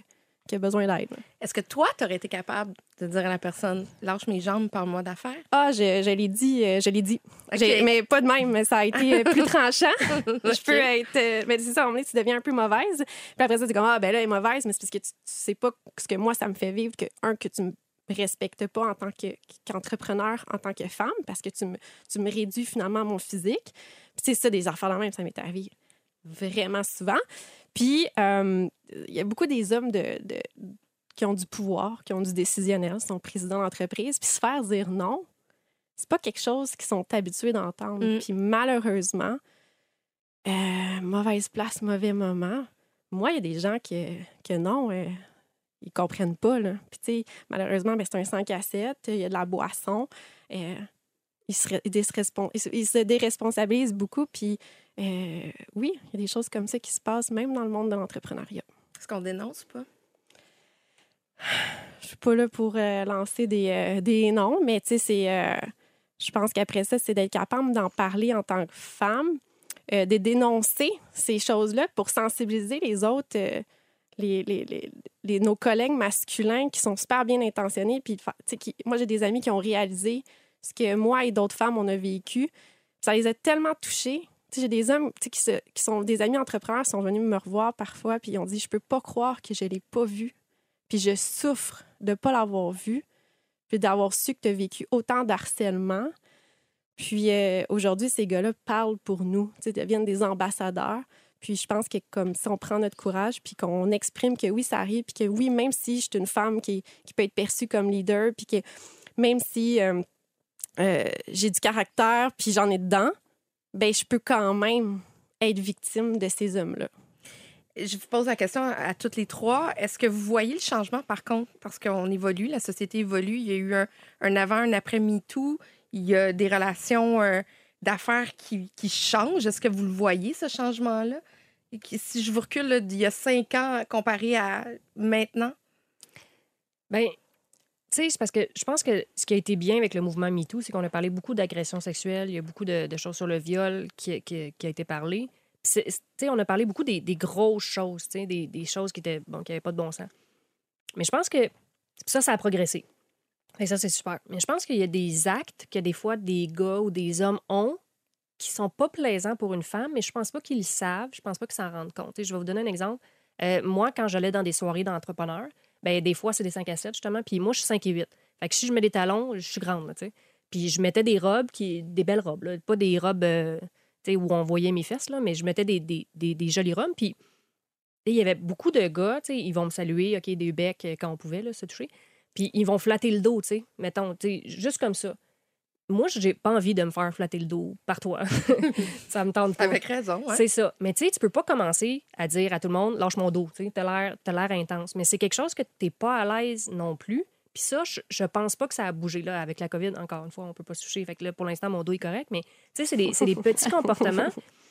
qui a besoin d'aide. Est-ce que toi, tu aurais été capable de dire à la personne lâche mes jambes par moi d'affaires? Ah, je, je l'ai dit, euh, je l'ai dit. J'ai- Mais pas de même, mais ça a été euh, plus tranchant. Je peux être. euh, mais c'est ça, un moment donné, tu deviens un peu mauvaise. Puis après ça, tu comme, ah, ben là, elle est mauvaise, mais c'est parce que tu, tu sais pas ce que moi, ça me fait vivre, que, un, que tu me respectes pas en tant que- qu'entrepreneur, en tant que femme, parce que tu me, tu me réduis finalement à mon physique. Puis c'est ça, des affaires de même, ça m'est arrivé. Vraiment souvent. Puis, euh, il y a beaucoup des hommes de, de- qui ont du pouvoir, qui ont du décisionnel, sont présidents d'entreprise. Puis se faire dire non, c'est pas quelque chose qu'ils sont habitués d'entendre. Mm. Puis malheureusement, euh, mauvaise place, mauvais moment. Moi, il y a des gens que, que non, euh, ils comprennent pas. Là. Puis tu sais, malheureusement, ben, c'est un 5 à 7, il y a de la boisson. euh, ils, se, ils se- déresponsabilisent beaucoup. Puis oui, il y a des choses comme ça qui se passent même dans le monde de l'entrepreneuriat. Est-ce qu'on dénonce ou pas? Je suis pas là pour euh, lancer des, euh, des noms, mais tu sais, c'est. euh, je pense qu'après ça, c'est d'être capable d'en parler en tant que femme, euh, de dénoncer ces choses-là pour sensibiliser les autres, euh, les, les- les- nos collègues masculins qui sont super bien intentionnés. Puis, qui- moi, j'ai des amis qui ont réalisé ce que moi et d'autres femmes, on a vécu. Ça les a tellement touchés. J'ai des hommes qui, sont des amis entrepreneurs qui sont venus me revoir parfois, puis ils ont dit Je peux pas croire que je l'ai pas vu puis je souffre de ne pas l'avoir vu, puis d'avoir su que tu as vécu autant d'harcèlement. Puis euh, aujourd'hui, ces gars-là parlent pour nous, sais, deviennent des ambassadeurs. Puis je pense que comme si on prend notre courage, puis qu'on exprime que oui, ça arrive, puis que oui, même si je suis une femme qui, qui peut être perçue comme leader, puis que même si euh, euh, j'ai du caractère, puis j'en ai dedans, ben je peux quand même être victime de ces hommes-là. Je vous pose la question à toutes les trois. Est-ce que vous voyez le changement, par contre, parce qu'on évolue, la société évolue, il y a eu un, un avant, un après MeToo, il y a des relations euh, d'affaires qui, qui changent. Est-ce que vous le voyez, ce changement-là? Si je vous recule d'il y a cinq ans comparé à maintenant, tu c'est parce que je pense que ce qui a été bien avec le mouvement MeToo, c'est qu'on a parlé beaucoup d'agressions sexuelles. Il y a beaucoup de, choses sur le viol qui, qui- a été parlé. Sais, on a parlé beaucoup des, grosses choses, des, des choses qui étaient bon, n'avaient pas de bon sens. Mais je pense que ça, ça a progressé. Et ça, c'est super. Mais je pense qu'il y a des actes que des fois des gars ou des hommes ont qui sont pas plaisants pour une femme, mais je pense pas qu'ils le savent. Je pense pas qu'ils s'en rendent compte. Sais, je vais vous donner un exemple. Euh, moi, quand j'allais dans des soirées d'entrepreneurs, ben, des fois, c'est des 5 à 7, justement. Puis moi, je suis 5 et 8. Fait que si je mets des talons, je suis grande. Puis je mettais des robes, qui, des belles robes, là. Pas des robes euh, où on voyait mes fesses, là, mais je mettais des, des, des, jolies robes. Puis il y avait beaucoup de gars, ils vont me saluer, OK, des becs euh, quand on pouvait, là, se toucher. Puis ils vont flatter le dos, tu sais, mettons, juste comme ça. Moi, j'ai pas envie de me faire flatter le dos par toi. ça me tente pas. avec raison? C'est ça. Mais tu sais, tu peux pas commencer à dire à tout le monde, lâche mon dos, tu t'as l'air, intense. Mais c'est quelque chose que t'es pas à l'aise non plus. Puis ça, je, je pense pas que ça a bougé là avec la COVID. Encore une fois, on peut pas se toucher. Fait que là, pour l'instant, mon dos est correct. Mais tu sais, c'est des, c'est des petits comportements.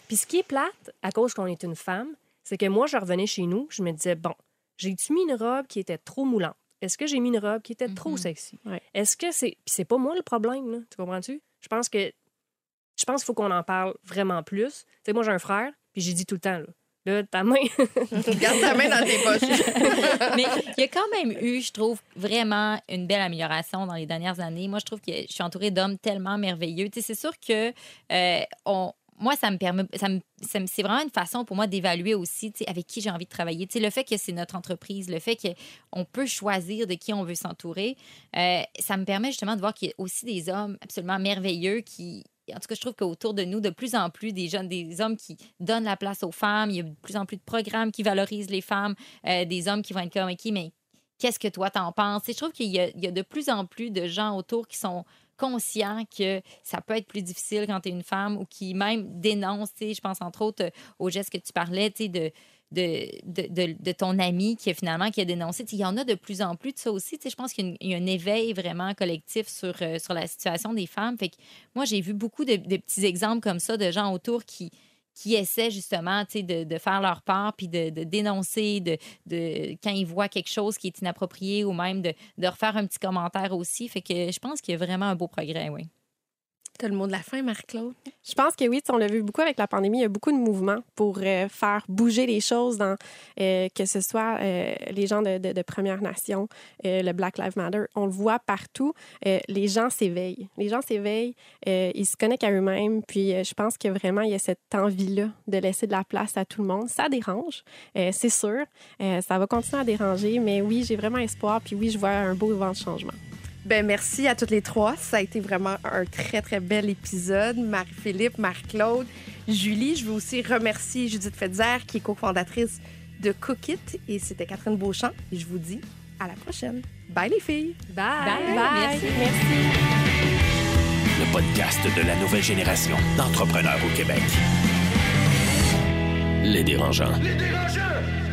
Puis ce qui est plate, à cause qu'on est une femme, c'est que moi, je revenais chez nous, je me disais, bon, j'ai-tu mis une robe qui était trop moulante? Est-ce que j'ai mis une robe qui était trop Mhm. sexy? Ouais. Est-ce que c'est. Puis c'est pas moi le problème, là. Tu comprends-tu? Je pense que. Je pense qu'il faut qu'on en parle vraiment plus. Tu sais, moi, j'ai un frère, puis j'ai dit tout le temps, là. Là, ta main. Garde ta main dans tes poches. Mais il y a quand même eu, je trouve, vraiment une belle amélioration dans les dernières années. Moi, je trouve que je suis entourée d'hommes tellement merveilleux. Tu sais, c'est sûr que euh, on, moi, ça me permet, ça me, c'est vraiment une façon pour moi d'évaluer aussi, avec qui j'ai envie de travailler. Tu sais, le fait que c'est notre entreprise, le fait qu'on peut choisir de qui on veut s'entourer, euh, ça me permet justement de voir qu'il y a aussi des hommes absolument merveilleux qui, en tout cas, je trouve qu'autour de nous, de plus en plus, des jeunes, des hommes qui donnent la place aux femmes. Il y a de plus en plus de programmes qui valorisent les femmes, euh, des hommes qui vont être comme, OK, mais qu'est-ce que toi t'en penses? Et je trouve qu'il y a de plus en plus de gens autour qui sont conscients que ça peut être plus difficile quand tu es une femme ou qui même sais, je pense entre autres euh, au geste que tu parlais, de, ton ami qui finalement qui a dénoncé. Il y en a de plus en plus de ça aussi. Je pense qu'il y a un éveil vraiment collectif sur, euh, sur la situation des femmes. Fait que moi, j'ai vu beaucoup de petits exemples comme ça de gens autour qui, qui essaient justement de, faire leur part puis de, de dénoncer de, de, quand ils voient quelque chose qui est inapproprié ou même de, de refaire un petit commentaire aussi. Fait que je pense qu'il y a vraiment un beau progrès, oui. T'as le mot de la fin, Marc-Claude? Je pense que oui, on l'a vu beaucoup avec la pandémie. Il y a beaucoup de mouvements pour euh, faire bouger les choses, dans, euh, que ce soit euh, les gens de, de, de Première Nation, le Black Lives Matter. On le voit partout. Les gens s'éveillent. Les gens s'éveillent. ils se connectent à eux-mêmes. Puis je pense que vraiment, il y a cette envie-là de laisser de la place à tout le monde. Ça dérange, c'est sûr. Ça va continuer à déranger. Mais oui, j'ai vraiment espoir. Puis oui, je vois un beau vent de changement. Ben merci à toutes les trois. Ça a été vraiment un très, très bel épisode. Marie-Philippe, Marie-Claude, Julie. Je veux aussi remercier Judith Fetzer, qui est cofondatrice de Cookit. Et c'était Catherine Beauchamp. Et je vous dis à la prochaine. Bye les filles. Bye. Bye. Merci. Le podcast de la nouvelle génération d'entrepreneurs au Québec. Les dérangeants. Les dérangeants!